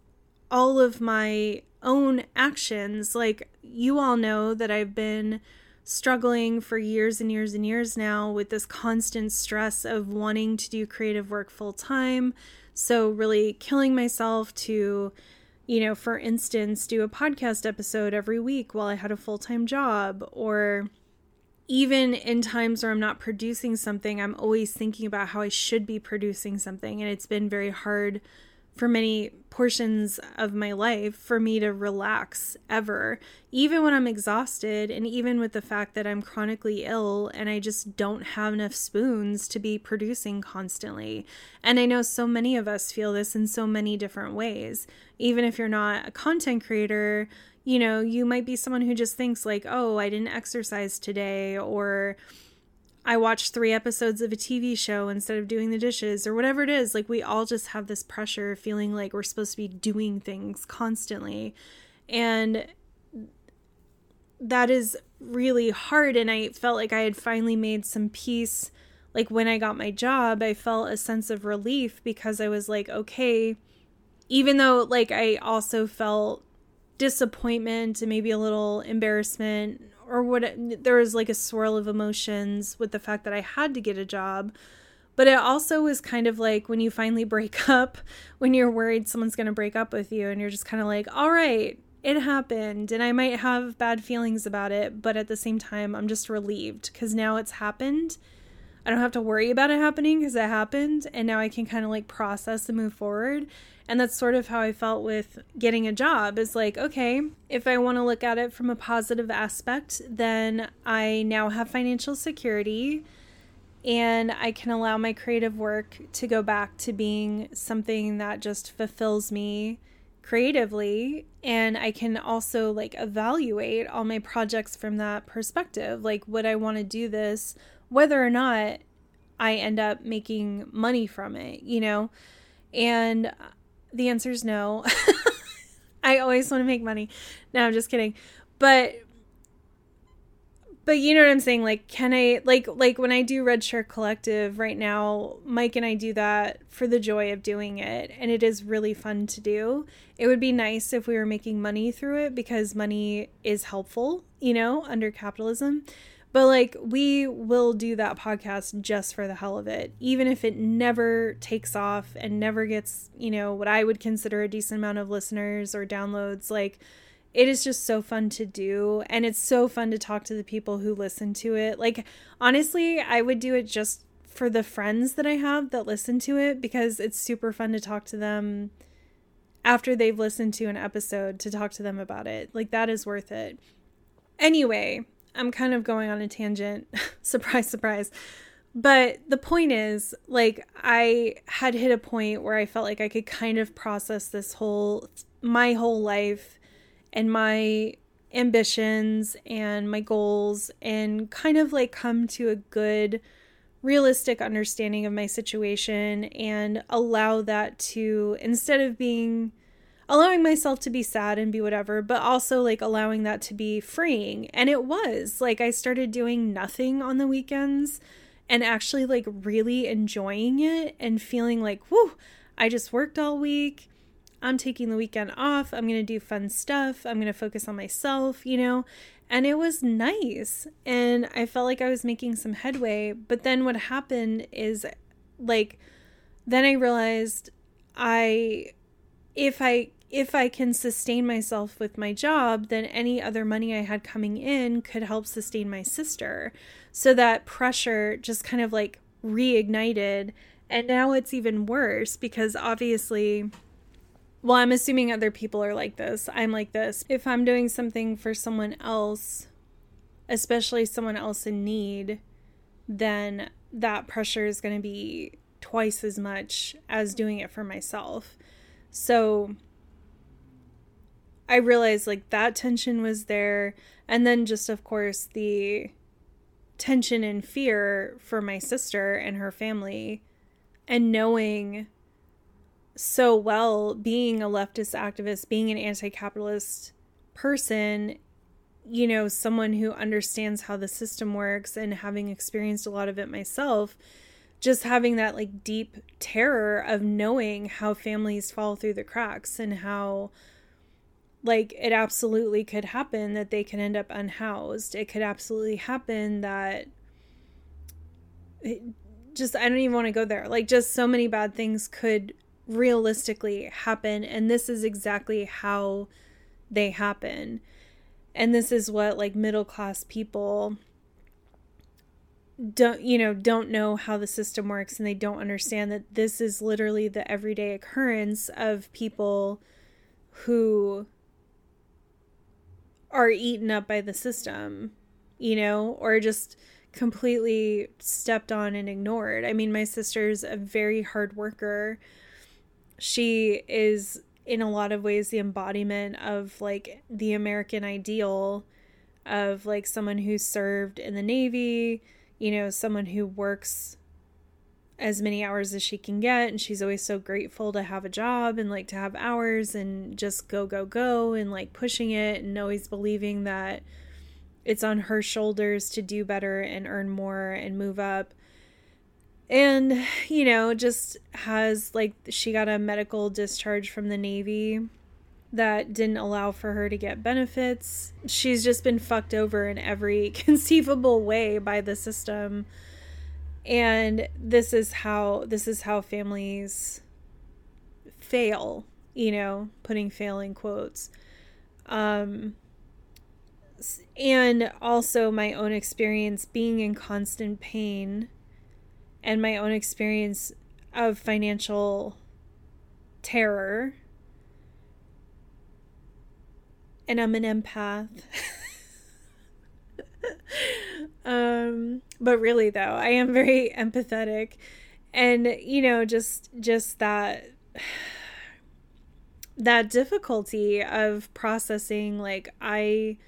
all of my own actions. Like you all know that I've been struggling for years and years and years now with this constant stress of wanting to do creative work full time so really killing myself to you know for instance do a podcast episode every week while I had a full-time job or even in times where I'm not producing something, I'm always thinking about how I should be producing something. And it's been very hard for many portions of my life for me to relax ever, even when I'm exhausted, and even with the fact that I'm chronically ill and I just don't have enough spoons to be producing constantly. And I know so many of us feel this in so many different ways. Even if you're not a content creator, you know, you might be someone who just thinks, like, oh, I didn't exercise today, or I watched three episodes of a TV show instead of doing the dishes, or whatever it is. Like, we all just have this pressure feeling like we're supposed to be doing things constantly. And that is really hard. And I felt like I had finally made some peace. Like, when I got my job, I felt a sense of relief because I was like, okay, even though, like, I also felt disappointment and maybe a little embarrassment or what there was like a swirl of emotions with the fact that I had to get a job. But it also was kind of like when you finally break up, when you're worried someone's going to break up with you and you're just kind of like, "All right, it happened and I might have bad feelings about it, but at the same time, I'm just relieved cuz now it's happened. I don't have to worry about it happening because it happened and now I can kind of like process and move forward. And that's sort of how I felt with getting a job is like, okay, if I want to look at it from a positive aspect, then I now have financial security and I can allow my creative work to go back to being something that just fulfills me creatively and I can also like evaluate all my projects from that perspective. Like would I want to do this whether or not I end up making money from it, you know? And the answer is no. I always want to make money. No, I'm just kidding. But but you know what I'm saying? Like, can I like like when I do Red Shirt Collective right now, Mike and I do that for the joy of doing it, and it is really fun to do. It would be nice if we were making money through it because money is helpful, you know, under capitalism. But like, we will do that podcast just for the hell of it, even if it never takes off and never gets, you know, what I would consider a decent amount of listeners or downloads. Like, it is just so fun to do. And it's so fun to talk to the people who listen to it. Like, honestly, I would do it just for the friends that I have that listen to it because it's super fun to talk to them after they've listened to an episode to talk to them about it. Like, that is worth it. Anyway, I'm kind of going on a tangent. surprise, surprise. But the point is, like, I had hit a point where I felt like I could kind of process this whole, my whole life and my ambitions and my goals and kind of like come to a good, realistic understanding of my situation and allow that to, instead of being allowing myself to be sad and be whatever, but also like allowing that to be freeing. And it was like I started doing nothing on the weekends and actually like really enjoying it and feeling like, whoo, I just worked all week. I'm taking the weekend off. I'm going to do fun stuff. I'm going to focus on myself, you know? And it was nice. And I felt like I was making some headway. But then what happened is like, then I realized I, if I if I can sustain myself with my job, then any other money I had coming in could help sustain my sister. So that pressure just kind of like reignited. And now it's even worse because obviously, well, I'm assuming other people are like this. I'm like this. If I'm doing something for someone else, especially someone else in need, then that pressure is going to be twice as much as doing it for myself. So, I realized like that tension was there. And then just, of course, the tension and fear for my sister and her family, and knowing so well being a leftist activist, being an anti capitalist person, you know, someone who understands how the system works and having experienced a lot of it myself, just having that like deep terror of knowing how families fall through the cracks and how like it absolutely could happen that they can end up unhoused. It could absolutely happen that it, just I don't even want to go there. Like just so many bad things could realistically happen and this is exactly how they happen. And this is what like middle class people don't you know don't know how the system works and they don't understand that this is literally the everyday occurrence of people who are eaten up by the system you know or just completely stepped on and ignored. I mean my sister's a very hard worker. She is in a lot of ways the embodiment of like the American ideal of like someone who served in the Navy, you know, someone who works as many hours as she can get and she's always so grateful to have a job and like to have hours and just go go go and like pushing it and always believing that it's on her shoulders to do better and earn more and move up. And you know just has like she got a medical discharge from the navy that didn't allow for her to get benefits. She's just been fucked over in every conceivable way by the system and this is how this is how families fail you know putting failing quotes um and also my own experience being in constant pain and my own experience of financial terror. And I'm an empath. um, but really though, I am very empathetic. And you know just just that that difficulty of processing like I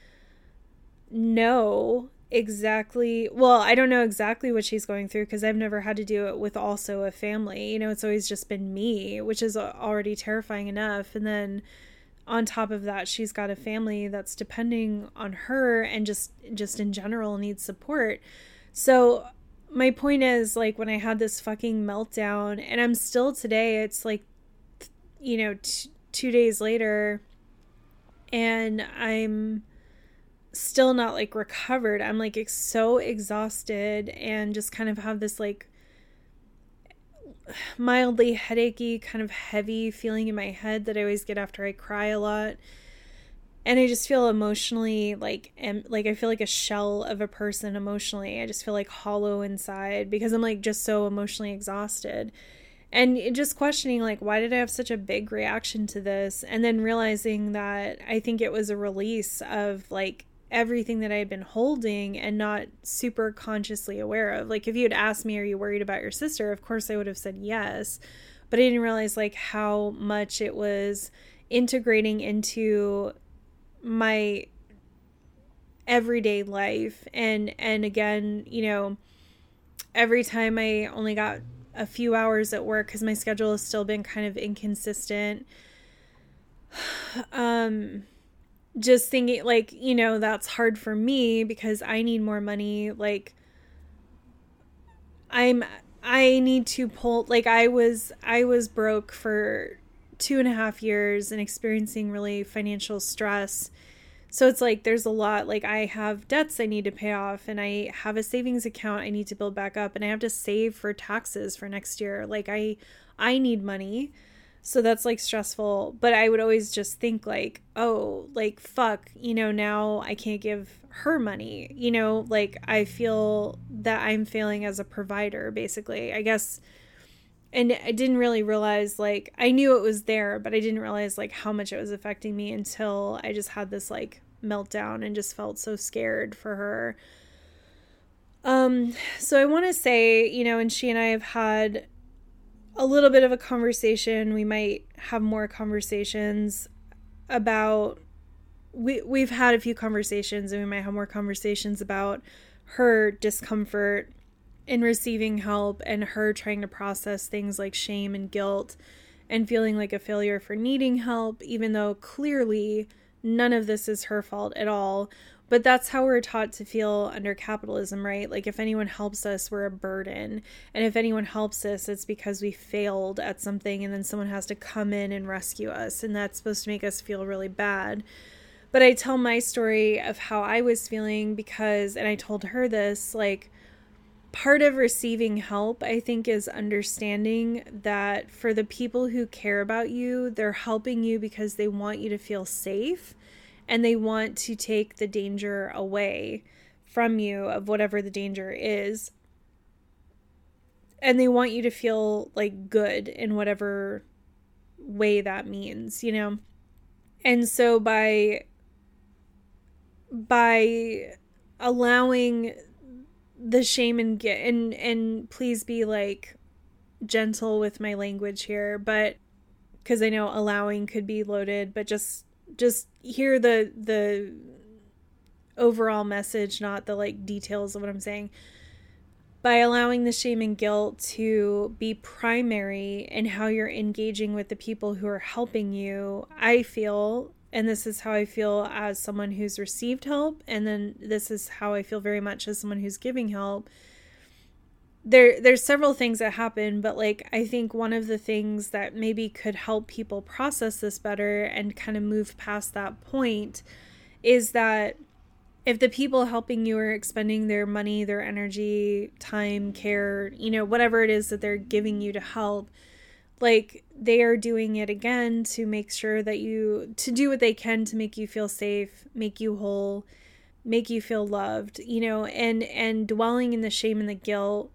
know exactly well i don't know exactly what she's going through because i've never had to do it with also a family. You know it's always just been me which is already terrifying enough. And then on top of that she's got a family that's depending on her and just just in general needs support so my point is like when i had this fucking meltdown and i'm still today it's like you know t- 2 days later and i'm still not like recovered. I'm like so exhausted and just kind of have this like mildly headachy, kind of heavy feeling in my head that I always get after I cry a lot. And I just feel emotionally like am like I feel like a shell of a person emotionally. I just feel like hollow inside because I'm like just so emotionally exhausted. And just questioning like why did I have such a big reaction to this and then realizing that I think it was a release of like everything that I had been holding and not super consciously aware of. Like if you had asked me, are you worried about your sister? Of course I would have said yes. But I didn't realize like how much it was integrating into my everyday life and and again, you know, every time I only got a few hours at work cuz my schedule has still been kind of inconsistent. Um just thinking like you know that's hard for me because i need more money like i'm i need to pull like i was i was broke for two and a half years and experiencing really financial stress. So it's like there's a lot like i have debts i need to pay off and i have a savings account i need to build back up and i have to save for taxes for next year. Like i i need money so that's like stressful. But I would always just think, like, oh, like, fuck, you know, now I can't give her money. You know, like, I feel that I'm failing as a provider, basically. I guess. And I didn't really realize, like, I knew it was there, but I didn't realize, like, how much it was affecting me until I just had this, like, meltdown and just felt so scared for her. Um, so I want to say, you know, and she and I have had a little bit of a conversation. We might have more conversations about we we've had a few conversations and we might have more conversations about her discomfort in receiving help and her trying to process things like shame and guilt and feeling like a failure for needing help even though clearly none of this is her fault at all but that's how we're taught to feel under capitalism, right? Like if anyone helps us, we're a burden. And if anyone helps us, it's because we failed at something and then someone has to come in and rescue us. And that's supposed to make us feel really bad. But I tell my story of how I was feeling because, and I told her this, like, part of receiving help, I think, is understanding that for the people who care about you, they're helping you because they want you to feel safe and they want to take the danger away from you of whatever the danger is. And they want you to feel like good in whatever way that means, you know? And so by by allowing the shame and get and and please be like gentle with my language here, but because I know allowing could be loaded, but just just hear the the overall message, not the like details of what I'm saying. By allowing the shame and guilt to be primary in how you're engaging with the people who are helping you, I feel, and this is how I feel as someone who's received help, and then this is how I feel very much as someone who's giving help, there there's several things that happen but like i think one of the things that maybe could help people process this better and kind of move past that point is that if the people helping you are expending their money their energy time care you know whatever it is that they're giving you to help like they are doing it again to make sure that you to do what they can to make you feel safe make you whole make you feel loved you know and and dwelling in the shame and the guilt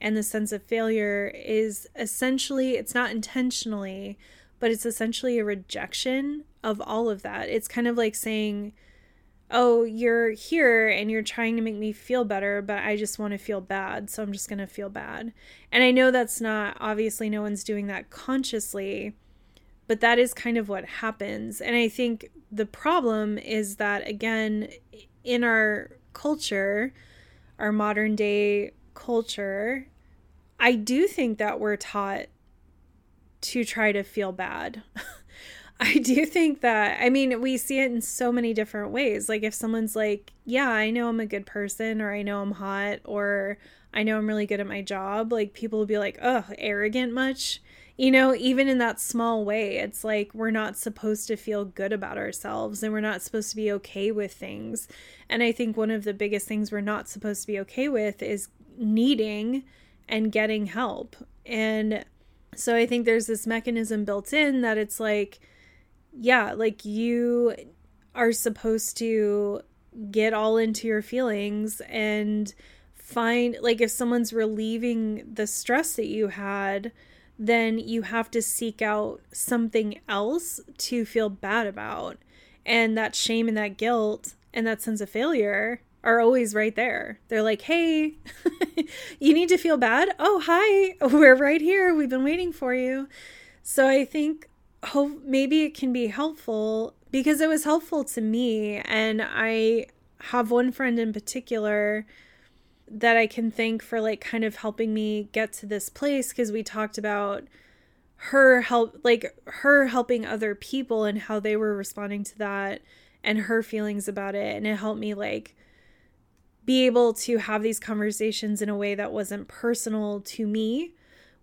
and the sense of failure is essentially, it's not intentionally, but it's essentially a rejection of all of that. It's kind of like saying, Oh, you're here and you're trying to make me feel better, but I just want to feel bad. So I'm just going to feel bad. And I know that's not, obviously, no one's doing that consciously, but that is kind of what happens. And I think the problem is that, again, in our culture, our modern day culture, I do think that we're taught to try to feel bad. I do think that, I mean, we see it in so many different ways. Like, if someone's like, yeah, I know I'm a good person, or I know I'm hot, or I know I'm really good at my job, like, people will be like, oh, arrogant much? You know, even in that small way, it's like we're not supposed to feel good about ourselves and we're not supposed to be okay with things. And I think one of the biggest things we're not supposed to be okay with is needing and getting help. And so I think there's this mechanism built in that it's like, yeah, like you are supposed to get all into your feelings and find, like, if someone's relieving the stress that you had, then you have to seek out something else to feel bad about. And that shame and that guilt and that sense of failure are always right there. They're like, hey, you need to feel bad? Oh, hi, we're right here. We've been waiting for you. So I think hope maybe it can be helpful because it was helpful to me. And I have one friend in particular that I can thank for like kind of helping me get to this place because we talked about her help like her helping other people and how they were responding to that and her feelings about it and it helped me like be able to have these conversations in a way that wasn't personal to me,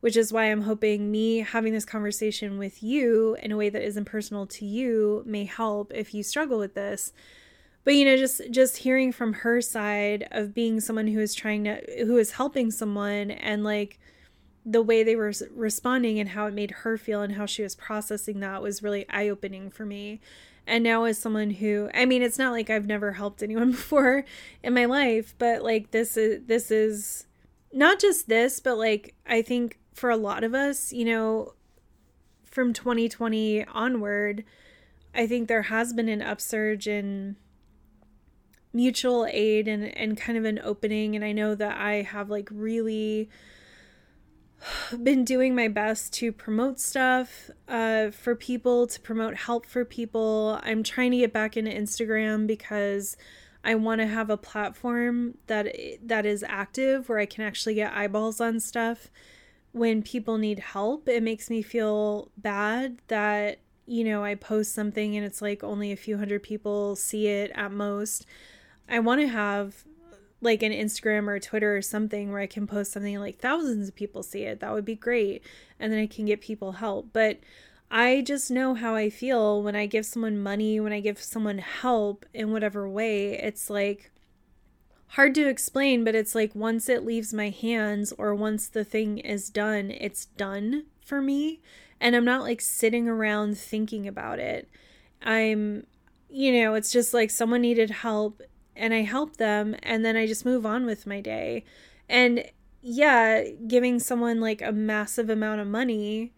which is why I'm hoping me having this conversation with you in a way that isn't personal to you may help if you struggle with this. But you know, just just hearing from her side of being someone who is trying to who is helping someone and like the way they were responding and how it made her feel and how she was processing that was really eye-opening for me and now as someone who i mean it's not like i've never helped anyone before in my life but like this is this is not just this but like i think for a lot of us you know from 2020 onward i think there has been an upsurge in mutual aid and and kind of an opening. And i know that i have like really been doing my best to promote stuff uh, for people, to promote help for people. I'm trying to get back into Instagram because I want to have a platform that that is active where I can actually get eyeballs on stuff when people need help. It makes me feel bad that you know I post something and it's like only a few hundred people see it at most. I want to have like an Instagram or Twitter or something where I can post something like thousands of people see it. That would be great. And then I can get people help. But I just know how I feel when I give someone money, when I give someone help in whatever way. It's like hard to explain, but it's like once it leaves my hands or once the thing is done, it's done for me. And I'm not like sitting around thinking about it. I'm, you know, it's just like someone needed help and I help them and then I just move on with my day. And yeah, giving someone like a massive amount of money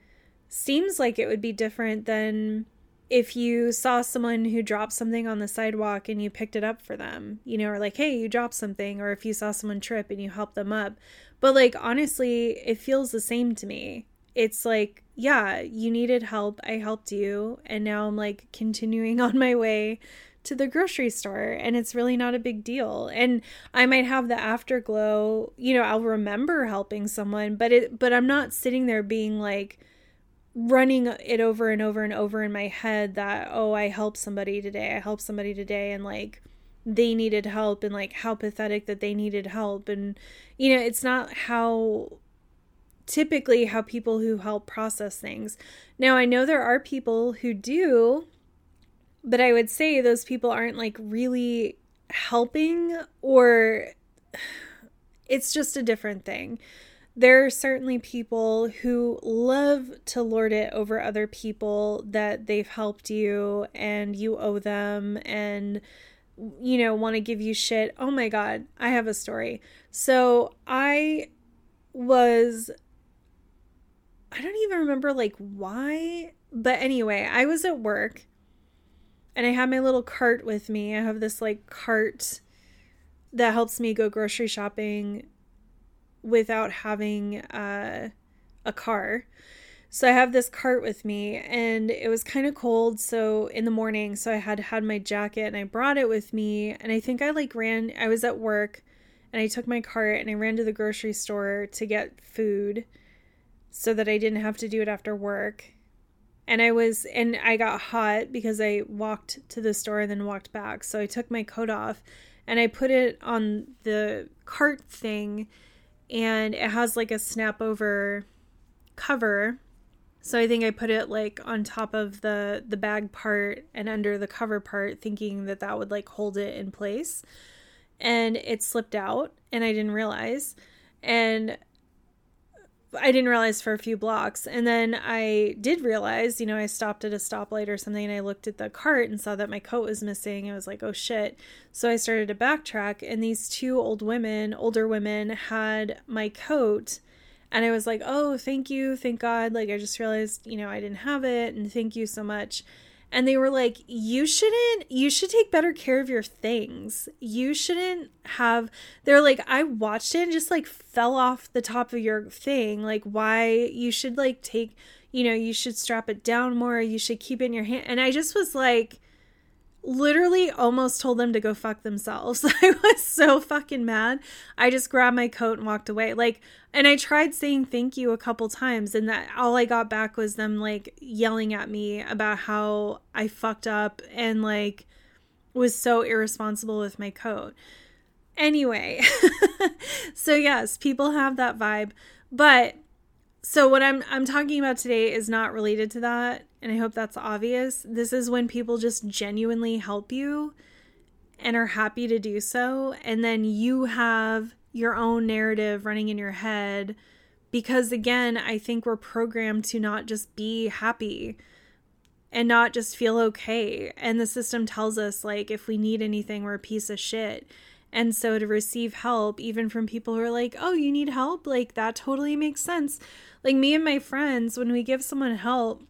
seems like it would be different than if you saw someone who dropped something on the sidewalk and you picked it up for them, you know, or like, hey, you dropped something, or if you saw someone trip and you helped them up. But like, honestly, it feels the same to me. It's like, yeah, you needed help. I helped you. And now I'm like continuing on my way to the grocery store and it's really not a big deal. And I might have the afterglow, you know, I'll remember helping someone, but it but I'm not sitting there being like running it over and over and over in my head that oh, I helped somebody today. I helped somebody today and like they needed help and like how pathetic that they needed help and you know, it's not how typically how people who help process things. Now, I know there are people who do but I would say those people aren't like really helping or it's just a different thing. There are certainly people who love to lord it over other people that they've helped you and you owe them and you know want to give you shit. Oh my god, I have a story. So, I was I don't even remember like why, but anyway, I was at work and I have my little cart with me. I have this like cart that helps me go grocery shopping without having uh, a car. So I have this cart with me and it was kind of cold so in the morning so I had had my jacket and I brought it with me and I think I like ran I was at work and I took my cart and I ran to the grocery store to get food so that I didn't have to do it after work and I was and I got hot because I walked to the store and then walked back. So I took my coat off and I put it on the cart thing and it has like a snap over cover. So I think I put it like on top of the the bag part and under the cover part thinking that that would like hold it in place. And it slipped out and I didn't realize. And I didn't realize for a few blocks. And then I did realize, you know, I stopped at a stoplight or something and I looked at the cart and saw that my coat was missing. I was like, oh shit. So I started to backtrack, and these two old women, older women, had my coat. And I was like, oh, thank you. Thank God. Like, I just realized, you know, I didn't have it. And thank you so much and they were like you shouldn't you should take better care of your things. You shouldn't have they're like i watched it and just like fell off the top of your thing. Like why you should like take you know you should strap it down more. You should keep it in your hand. And i just was like literally almost told them to go fuck themselves. I was so fucking mad. I just grabbed my coat and walked away. Like, and I tried saying thank you a couple times, and that all I got back was them like yelling at me about how I fucked up and like was so irresponsible with my coat. Anyway, so yes, people have that vibe, but so what I'm I'm talking about today is not related to that, and I hope that's obvious. This is when people just genuinely help you and are happy to do so, and then you have your own narrative running in your head because again, I think we're programmed to not just be happy and not just feel okay. And the system tells us like if we need anything, we're a piece of shit. And so to receive help, even from people who are like, oh, you need help, like that totally makes sense. Like me and my friends, when we give someone help,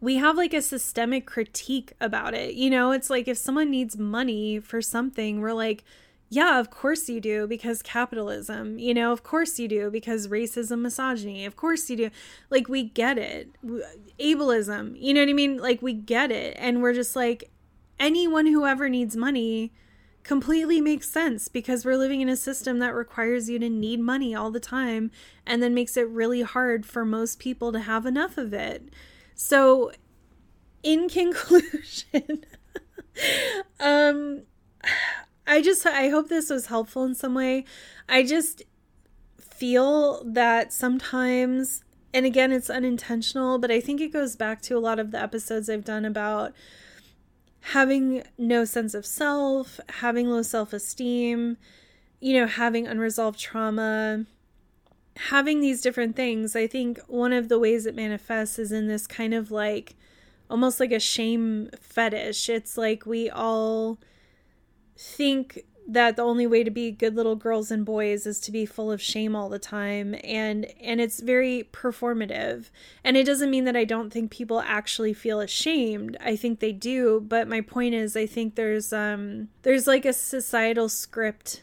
we have like a systemic critique about it. You know, it's like if someone needs money for something, we're like, yeah, of course you do because capitalism, you know, of course you do because racism, misogyny, of course you do. Like, we get it. Ableism, you know what I mean? Like, we get it. And we're just like, anyone who ever needs money completely makes sense because we're living in a system that requires you to need money all the time and then makes it really hard for most people to have enough of it. So, in conclusion, um, I just I hope this was helpful in some way. I just feel that sometimes and again it's unintentional, but I think it goes back to a lot of the episodes I've done about having no sense of self, having low self-esteem, you know, having unresolved trauma, having these different things. I think one of the ways it manifests is in this kind of like almost like a shame fetish. It's like we all think that the only way to be good little girls and boys is to be full of shame all the time. And and it's very performative. And it doesn't mean that I don't think people actually feel ashamed. I think they do. But my point is I think there's um there's like a societal script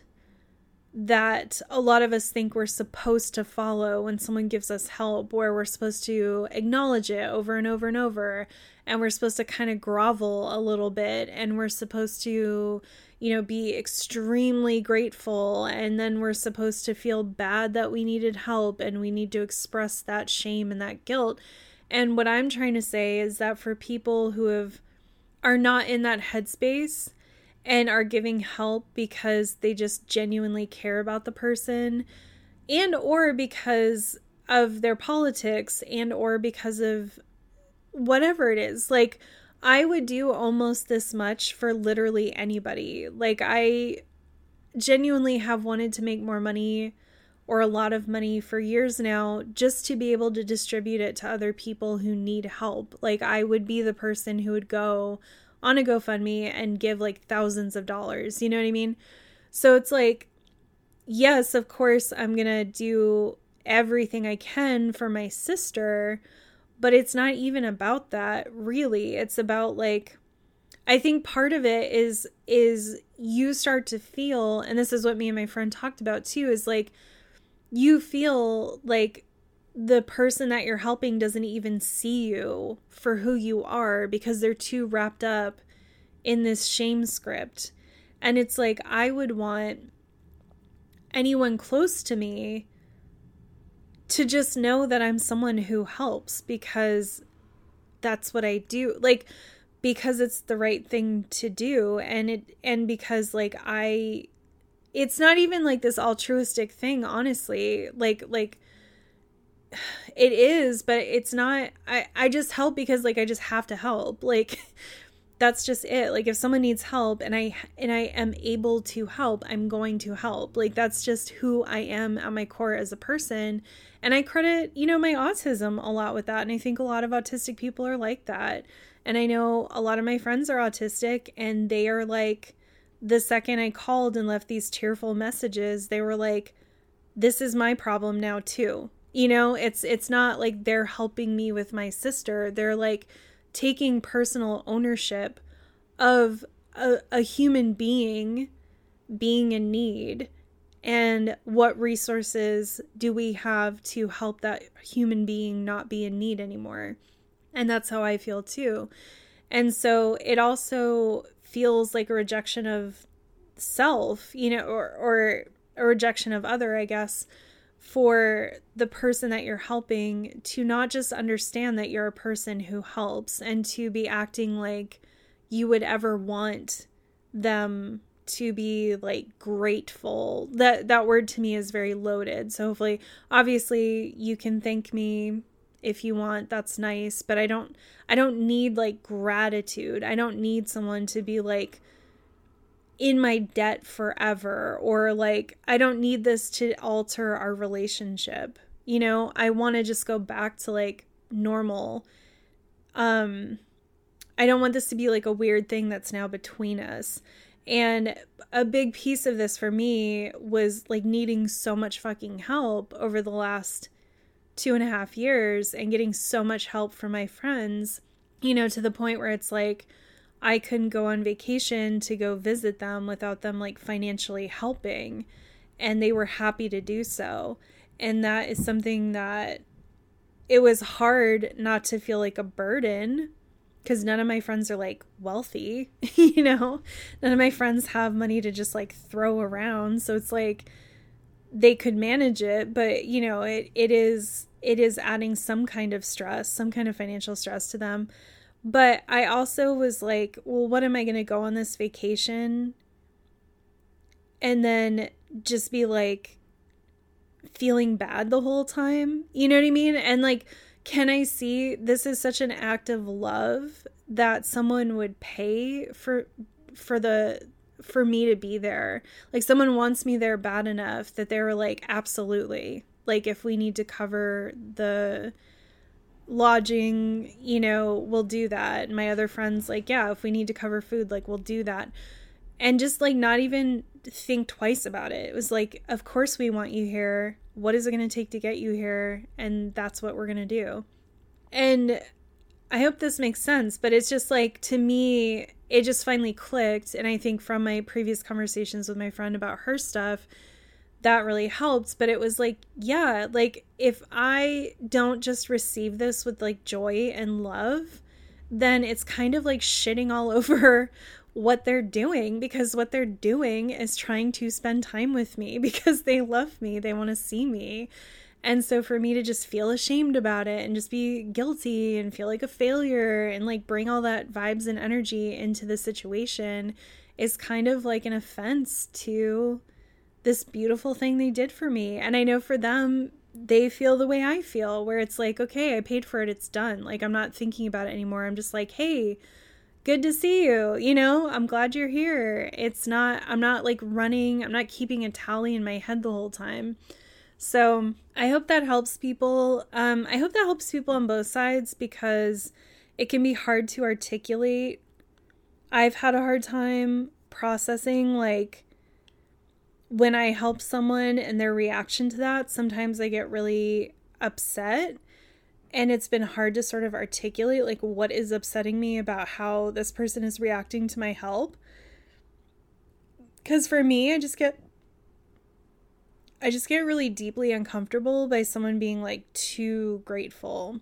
that a lot of us think we're supposed to follow when someone gives us help where we're supposed to acknowledge it over and over and over. And we're supposed to kind of grovel a little bit. And we're supposed to you know, be extremely grateful. And then we're supposed to feel bad that we needed help and we need to express that shame and that guilt. And what I'm trying to say is that for people who have are not in that headspace and are giving help because they just genuinely care about the person and or because of their politics and or because of whatever it is like I would do almost this much for literally anybody. Like, I genuinely have wanted to make more money or a lot of money for years now just to be able to distribute it to other people who need help. Like, I would be the person who would go on a GoFundMe and give like thousands of dollars. You know what I mean? So it's like, yes, of course, I'm going to do everything I can for my sister but it's not even about that really. It's about like i think part of it is is you start to feel and this is what me and my friend talked about too is like you feel like the person that you're helping doesn't even see you for who you are because they're too wrapped up in this shame script. And it's like i would want anyone close to me to just know that I'm someone who helps because that's what I do. Like because it's the right thing to do and it and because like I it's not even like this altruistic thing honestly. Like like it is, but it's not I I just help because like I just have to help. Like that's just it. Like if someone needs help and i and i am able to help i'm going to help. Like that's just who i am at my core as a person. And i credit you know my autism a lot with that. And i think a lot of autistic people are like that. And i know a lot of my friends are autistic and they are like the second i called and left these tearful messages they were like this is my problem now too. You know it's it's not like they're helping me with my sister. They're like taking personal ownership of a, a human being being in need and what resources do we have to help that human being not be in need anymore? And that's how i feel too. And so it also feels like a rejection of self you know or or a rejection of other i guess for the person that you're helping to not just understand that you're a person who helps and to be acting like you would ever want them to be like grateful. That that word to me is very loaded. So hopefully obviously you can thank me if you want. That's nice, but I don't I don't need like gratitude. I don't need someone to be like in my debt forever or like I don't need this to alter our relationship. You know, I want to just go back to like normal. Um I don't want this to be like a weird thing that's now between us. And a big piece of this for me was like needing so much fucking help over the last two and a half years and getting so much help from my friends, you know, to the point where it's like, I couldn't go on vacation to go visit them without them like financially helping. And they were happy to do so. And that is something that it was hard not to feel like a burden because none of my friends are like wealthy, you know? None of my friends have money to just like throw around. So it's like they could manage it, but you know, it it is it is adding some kind of stress, some kind of financial stress to them. But I also was like, well, what am I going to go on this vacation and then just be like feeling bad the whole time? You know what I mean? And like can I see this is such an act of love that someone would pay for for the for me to be there. Like someone wants me there bad enough that they were like absolutely. Like if we need to cover the lodging, you know, we'll do that. And my other friends like, yeah, if we need to cover food, like we'll do that. And just like not even think twice about it. It was like, of course we want you here what is it going to take to get you here? And that's what we're going to do. And I hope this makes sense, but it's just like to me, it just finally clicked. And I think from my previous conversations with my friend about her stuff, that really helped. But it was like, yeah, like if I don't just receive this with like joy and love, then it's kind of like shitting all over what they're doing because what they're doing is trying to spend time with me because they love me, they want to see me. And so for me to just feel ashamed about it and just be guilty and feel like a failure and like bring all that vibes and energy into the situation is kind of like an offense to this beautiful thing they did for me. And I know for them, they feel the way I feel, where it's like, okay, I paid for it, it's done. Like, I'm not thinking about it anymore. I'm just like, hey, good to see you. You know, I'm glad you're here. It's not, I'm not like running, I'm not keeping a tally in my head the whole time. So I hope that helps people. Um, I hope that helps people on both sides because it can be hard to articulate. I've had a hard time processing like when I help someone and their reaction to that. Sometimes I get really upset and it's been hard to sort of articulate like what is upsetting me about how this person is reacting to my help cuz for me I just get I just get really deeply uncomfortable by someone being like too grateful.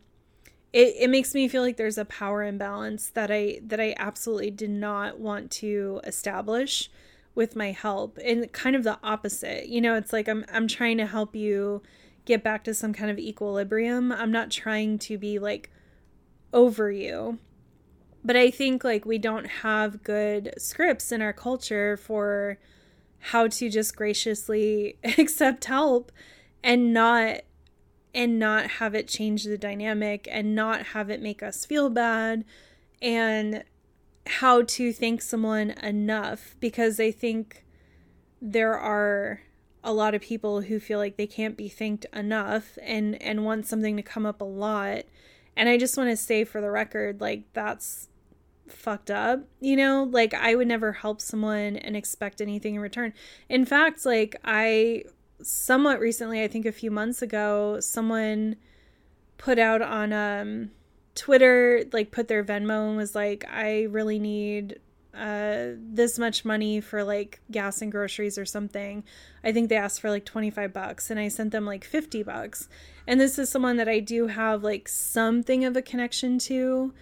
It it makes me feel like there's a power imbalance that I that I absolutely did not want to establish with my help and kind of the opposite. You know, it's like I'm I'm trying to help you get back to some kind of equilibrium. I'm not trying to be like over you. But I think like we don't have good scripts in our culture for how to just graciously accept help and not and not have it change the dynamic and not have it make us feel bad and how to thank someone enough because I think there are a lot of people who feel like they can't be thanked enough and and want something to come up a lot. And i just want to say for the record like that's fucked up you know? Like i would never help someone and expect anything in return. In fact like i somewhat recently i think a few months ago someone put out on um twitter like put their venmo and was like i really need uh this much money for like gas and groceries or something. I think they asked for like 25 bucks and I sent them like 50 bucks. And this is someone that I do have like something of a connection to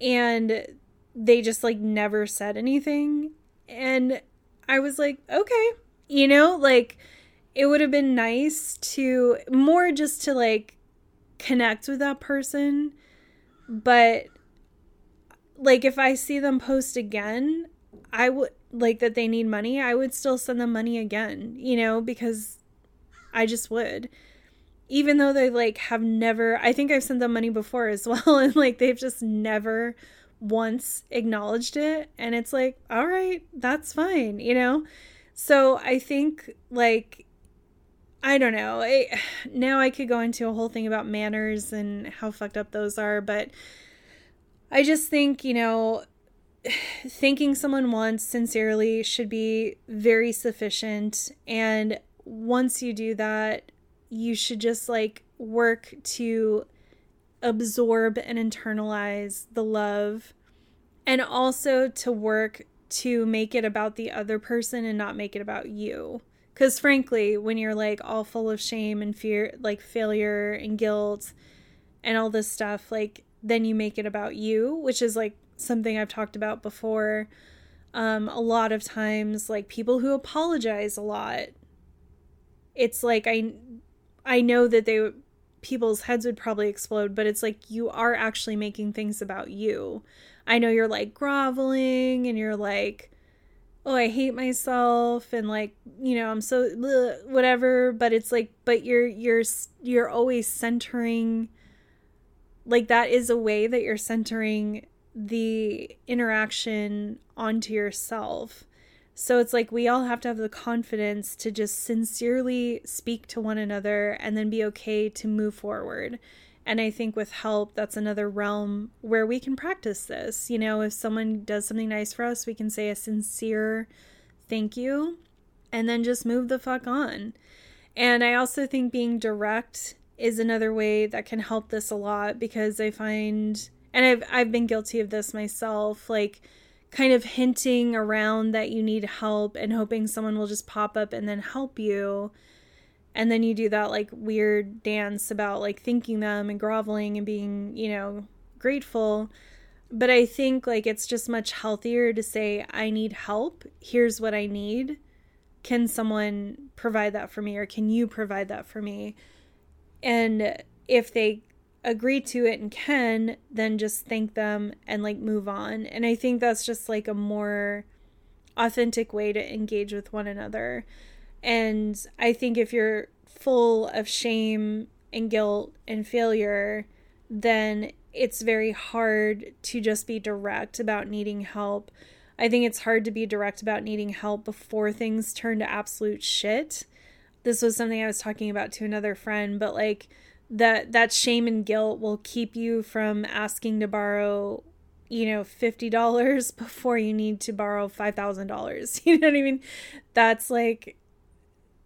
and they just like never said anything and I was like, "Okay." You know, like it would have been nice to more just to like connect with that person, but like if I see them post again, I would like that they need money, I would still send them money again, you know, because I just would. Even though they like have never I think I've sent them money before as well and like they've just never once acknowledged it and it's like, all right, that's fine, you know? So I think like I don't know. I, now I could go into a whole thing about manners and how fucked up those are, but I just think, you know, thanking someone once sincerely should be very sufficient. And once you do that, you should just like work to absorb and internalize the love and also to work to make it about the other person and not make it about you. Because frankly, when you're like all full of shame and fear, like failure and guilt and all this stuff, like then you make it about you, which is like something I've talked about before. Um, a lot of times, like people who apologize a lot, it's like I, I know that they people's heads would probably explode, but it's like you are actually making things about you. I know you're like groveling and you're like, oh, I hate myself and like, you know, I'm so bleh, whatever, but it's like but you're you're you're always centering like that is a way that you're centering the interaction onto yourself. So it's like we all have to have the confidence to just sincerely speak to one another and then be okay to move forward. And I think with help, that's another realm where we can practice this. You know, if someone does something nice for us, we can say a sincere thank you and then just move the fuck on. And I also think being direct is another way that can help this a lot because I find and I've I've been guilty of this myself, like kind of hinting around that you need help and hoping someone will just pop up and then help you and then you do that like weird dance about like thanking them and groveling and being you know grateful. But i think like it's just much healthier to say i need help. Here's what i need. Can someone provide that for me or can you provide that for me? And if they agree to it and can then just thank them and like move on. And i think that's just like a more authentic way to engage with one another and I think if you're full of shame and guilt and failure, then it's very hard to just be direct about needing help. I think it's hard to be direct about needing help before things turn to absolute shit. This was something I was talking about to another friend, but like that that shame and guilt will keep you from asking to borrow you know $50 before you need to borrow $5000 you know what i mean that's like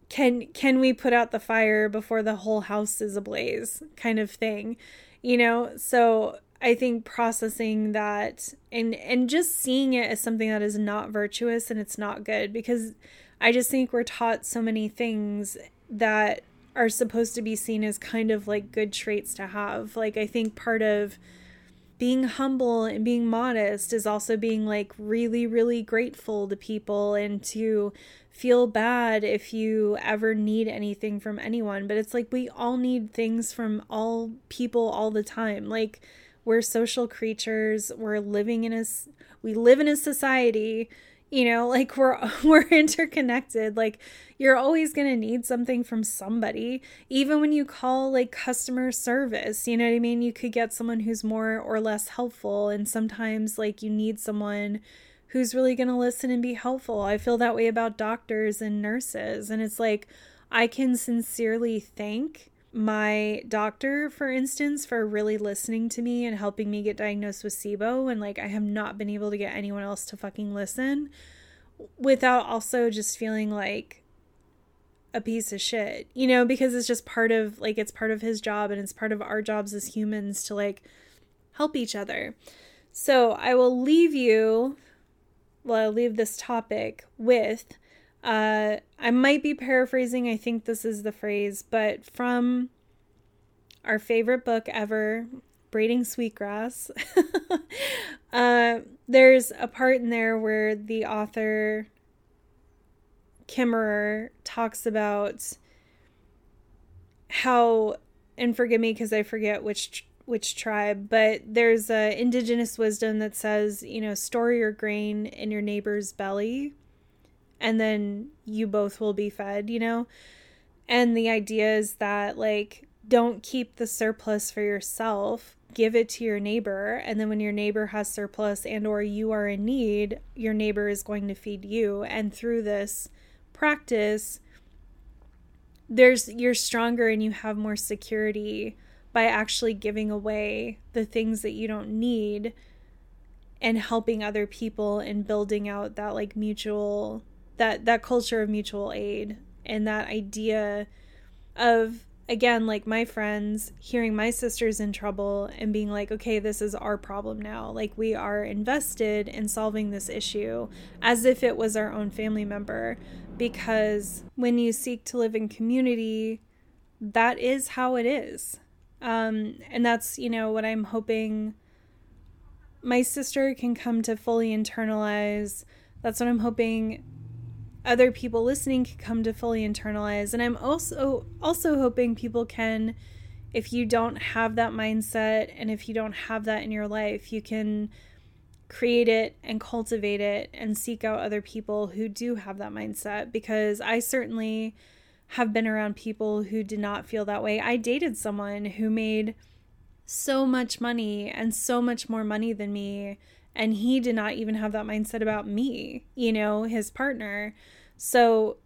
can can we put out the fire before the whole house is ablaze kind of thing you know? So i think processing that and and just seeing it as something that is not virtuous and it's not good because i just think we're taught so many things that are supposed to be seen as kind of like good traits to have. Like i think part of being humble and being modest is also being like really really grateful to people and to feel bad if you ever need anything from anyone, but it's like we all need things from all people all the time. Like we're social creatures, we're living in a we live in a society, you know, like we're we're interconnected. Like you're always going to need something from somebody, even when you call like customer service, you know what I mean? You could get someone who's more or less helpful and sometimes like you need someone who's really going to listen and be helpful. I feel that way about doctors and nurses. And it's like, I can sincerely thank my doctor, for instance, for really listening to me and helping me get diagnosed with SIBO. And like, I have not been able to get anyone else to fucking listen without also just feeling like a piece of shit, you know, because it's just part of like, it's part of his job and it's part of our jobs as humans to like help each other. So I will leave you well, I'll leave this topic with uh, I might be paraphrasing, I think this is the phrase, but from our favorite book ever, Braiding Sweetgrass, uh, there's a part in there where the author, Kimmerer, talks about how, and forgive me because I forget which which tribe, but there's a indigenous wisdom that says, you know, store your grain in your neighbor's belly and then you both will be fed, you know? And the idea is that like don't keep the surplus for yourself, give it to your neighbor, and then when your neighbor has surplus and or you are in need, your neighbor is going to feed you and through this practice there's you're stronger and you have more security by actually giving away the things that you don't need and helping other people and building out that like mutual that that culture of mutual aid and that idea of again, like my friends, hearing my sister's in trouble and being like, okay, this is our problem now. Like we are invested in solving this issue as if it was our own family member. Because when you seek to live in community, that is how it is. Um, and that's, you know, what I'm hoping my sister can come to fully internalize. That's what I'm hoping other people listening can come to fully internalize and i'm also also hoping people can if you don't have that mindset and if you don't have that in your life you can create it and cultivate it and seek out other people who do have that mindset because i certainly have been around people who did not feel that way i dated someone who made so much money and so much more money than me and he did not even have that mindset about me, you know, his partner. So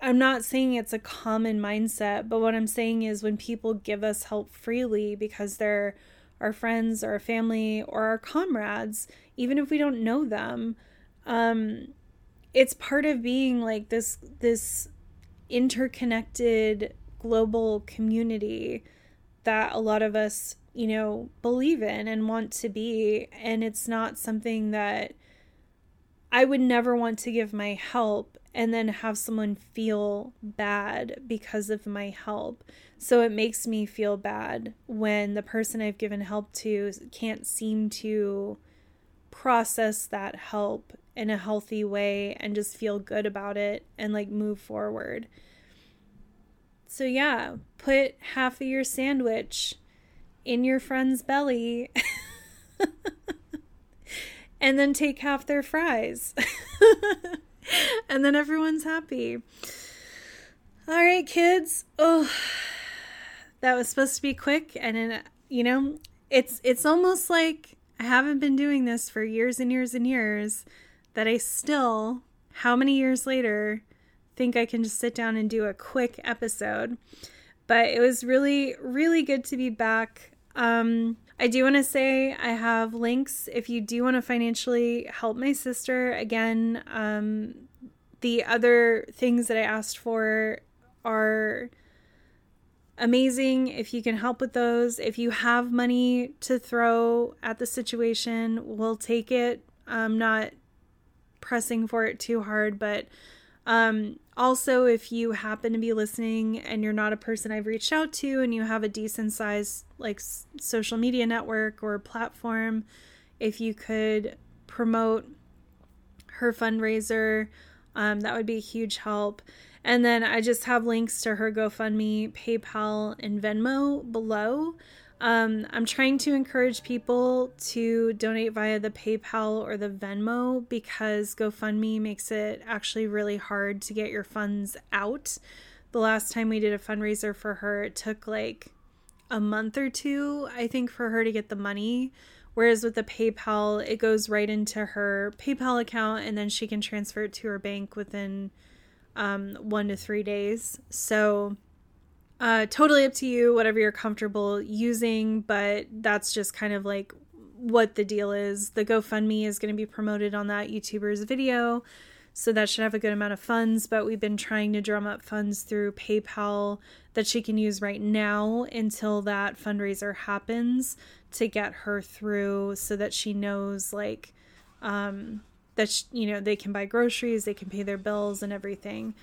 I'm not saying it's a common mindset, but what I'm saying is when people give us help freely because they're our friends or our family or our comrades, even if we don't know them, um, it's part of being like this this interconnected global community that a lot of us you know, believe in and want to be. And it's not something that I would never want to give my help and then have someone feel bad because of my help. So it makes me feel bad when the person I've given help to can't seem to process that help in a healthy way and just feel good about it and like move forward. So, yeah, put half of your sandwich in your friend's belly and then take half their fries. and then everyone's happy. All right, kids. Oh, that was supposed to be quick and in, you know, it's it's almost like I haven't been doing this for years and years and years that I still how many years later think I can just sit down and do a quick episode. But it was really really good to be back. Um, I do want to say I have links if you do want to financially help my sister. Again, um, the other things that I asked for are amazing if you can help with those. If you have money to throw at the situation, we'll take it. I'm not pressing for it too hard, but um, also, if you happen to be listening and you're not a person I've reached out to and you have a decent size like social media network or platform, if you could promote her fundraiser, um, that would be a huge help. And then I just have links to her GoFundMe, PayPal, and Venmo below. Um, I'm trying to encourage people to donate via the PayPal or the Venmo because GoFundMe makes it actually really hard to get your funds out. The last time we did a fundraiser for her, it took like a month or two, I think, for her to get the money. Whereas with the PayPal, it goes right into her PayPal account and then she can transfer it to her bank within um, one to three days. So uh, totally up to you, whatever you're comfortable using, but that's just kind of like what the deal is. The GoFundMe is going to be promoted on that YouTuber's video, so that should have a good amount of funds. But we've been trying to drum up funds through PayPal that she can use right now until that fundraiser happens to get her through so that she knows, like, um, that, she, you know, they can buy groceries, they can pay their bills and everything.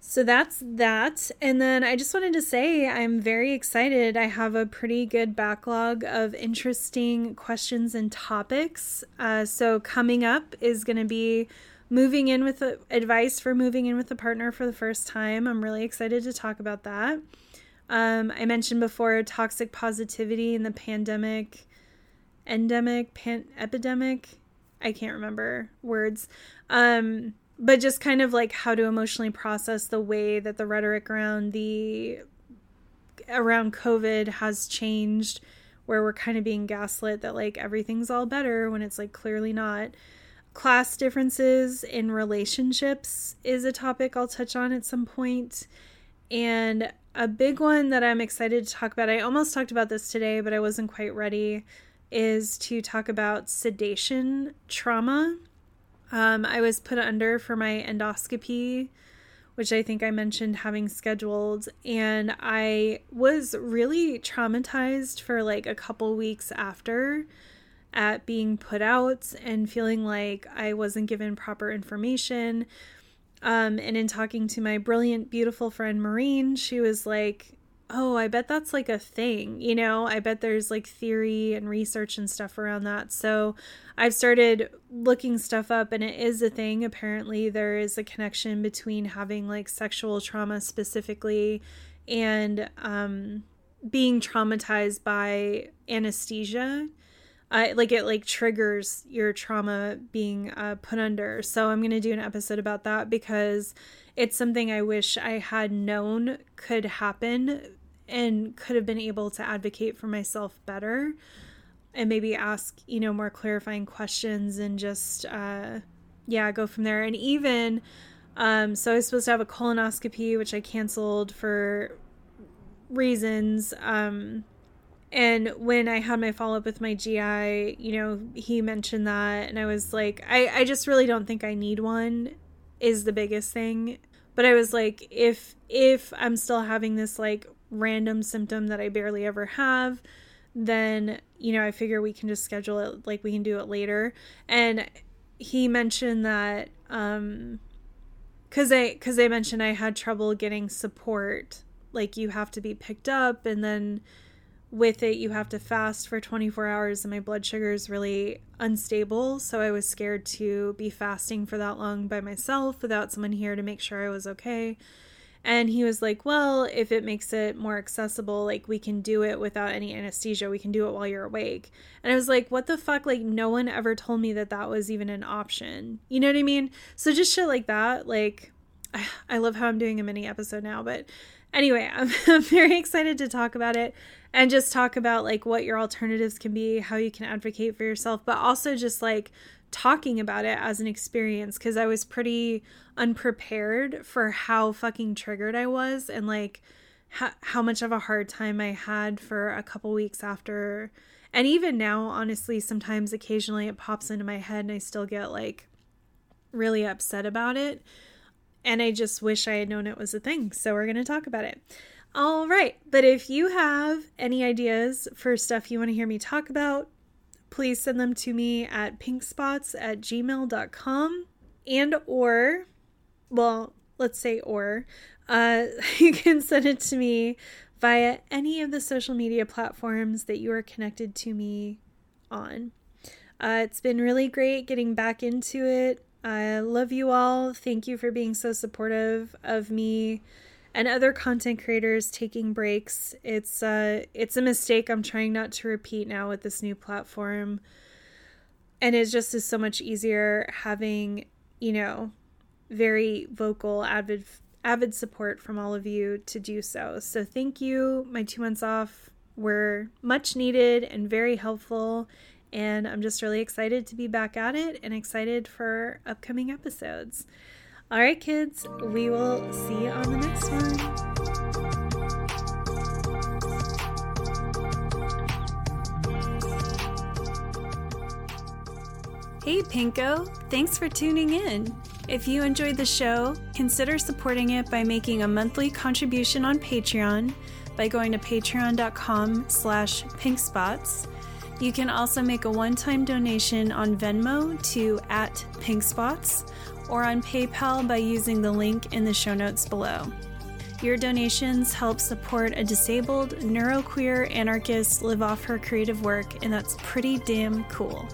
So that's that. And then I just wanted to say I'm very excited. I have a pretty good backlog of interesting questions and topics. Uh, so coming up is going to be moving in with a, advice for moving in with a partner for the first time. I'm really excited to talk about that. Um, I mentioned before toxic positivity in the pandemic, endemic, pan, epidemic. I can't remember words. Um, but just kind of like how to emotionally process the way that the rhetoric around the around covid has changed where we're kind of being gaslit that like everything's all better when it's like clearly not. Class differences in relationships is a topic I'll touch on at some point. And a big one that I'm excited to talk about I almost talked about this today but I wasn't quite ready is to talk about sedation trauma um, I was put under for my endoscopy which I think I mentioned having scheduled. And I was really traumatized for like a couple weeks after at being put out and feeling like I wasn't given proper information. Um, and in talking to my brilliant, beautiful friend Maureen, she was like, Oh, I bet that's like a thing, you know? I bet there's like theory and research and stuff around that. So I've started looking stuff up, and it is a thing. Apparently, there is a connection between having like sexual trauma specifically and um, being traumatized by anesthesia uh, like it like triggers your trauma being uh, put under so i'm going to do an episode about that because it's something i wish i had known could happen and could have been able to advocate for myself better and maybe ask you know more clarifying questions and just uh yeah go from there and even um so i was supposed to have a colonoscopy which i canceled for reasons um and when I had my follow up with my GI, you know, he mentioned that, and I was like, I, I just really don't think I need one, is the biggest thing. But I was like, if if I'm still having this like random symptom that I barely ever have, then you know, I figure we can just schedule it like we can do it later. And he mentioned that um cuz I cuz they mentioned I had trouble getting support, like you have to be picked up and then with it you have to fast for 24 hours and my blood sugar is really unstable. So i was scared to be fasting for that long by myself without someone here to make sure i was okay and he was like well if it makes it more accessible like we can do it without any anesthesia. We can do it while you're awake. And i was like what the fuck? Like no one ever told me that that was even an option. You know what i mean? So just shit like that like i love how i'm doing a mini episode now but anyway I'm, I'm very excited to talk about it and just talk about like what your alternatives can be, how you can advocate for yourself, but also just like talking about it as an experience because I was pretty unprepared for how fucking triggered I was and like how, how much of a hard time I had for a couple weeks after. And even now, honestly, sometimes occasionally it pops into my head and I still get like really upset about it. And I just wish I had known it was a thing. So we're going to talk about it. All right. But if you have any ideas for stuff you want to hear me talk about, please send them to me at pinkspots at gmail.com and or, well, let's say or, uh, you can send it to me via any of the social media platforms that you are connected to me on. Uh, it's been really great getting back into it. I love you all. Thank you for being so supportive of me and other content creators taking breaks. It's uh it's a mistake I'm trying not to repeat now with this new platform. And it just is so much easier having, you know, very vocal avid avid support from all of you to do so. So thank you. My 2 months off were much needed and very helpful and I'm just really excited to be back at it and excited for upcoming episodes. All right, kids, we will see you on the next one. Hey, Pinko, thanks for tuning in. If you enjoyed the show, consider supporting it by making a monthly contribution on Patreon by going to patreon.com slash pinkspots. You can also make a one-time donation on Venmo to at pinkspots or on PayPal by using the link in the show notes below. Your donations help support a disabled, neuroqueer anarchist live off her creative work, and that's pretty damn cool.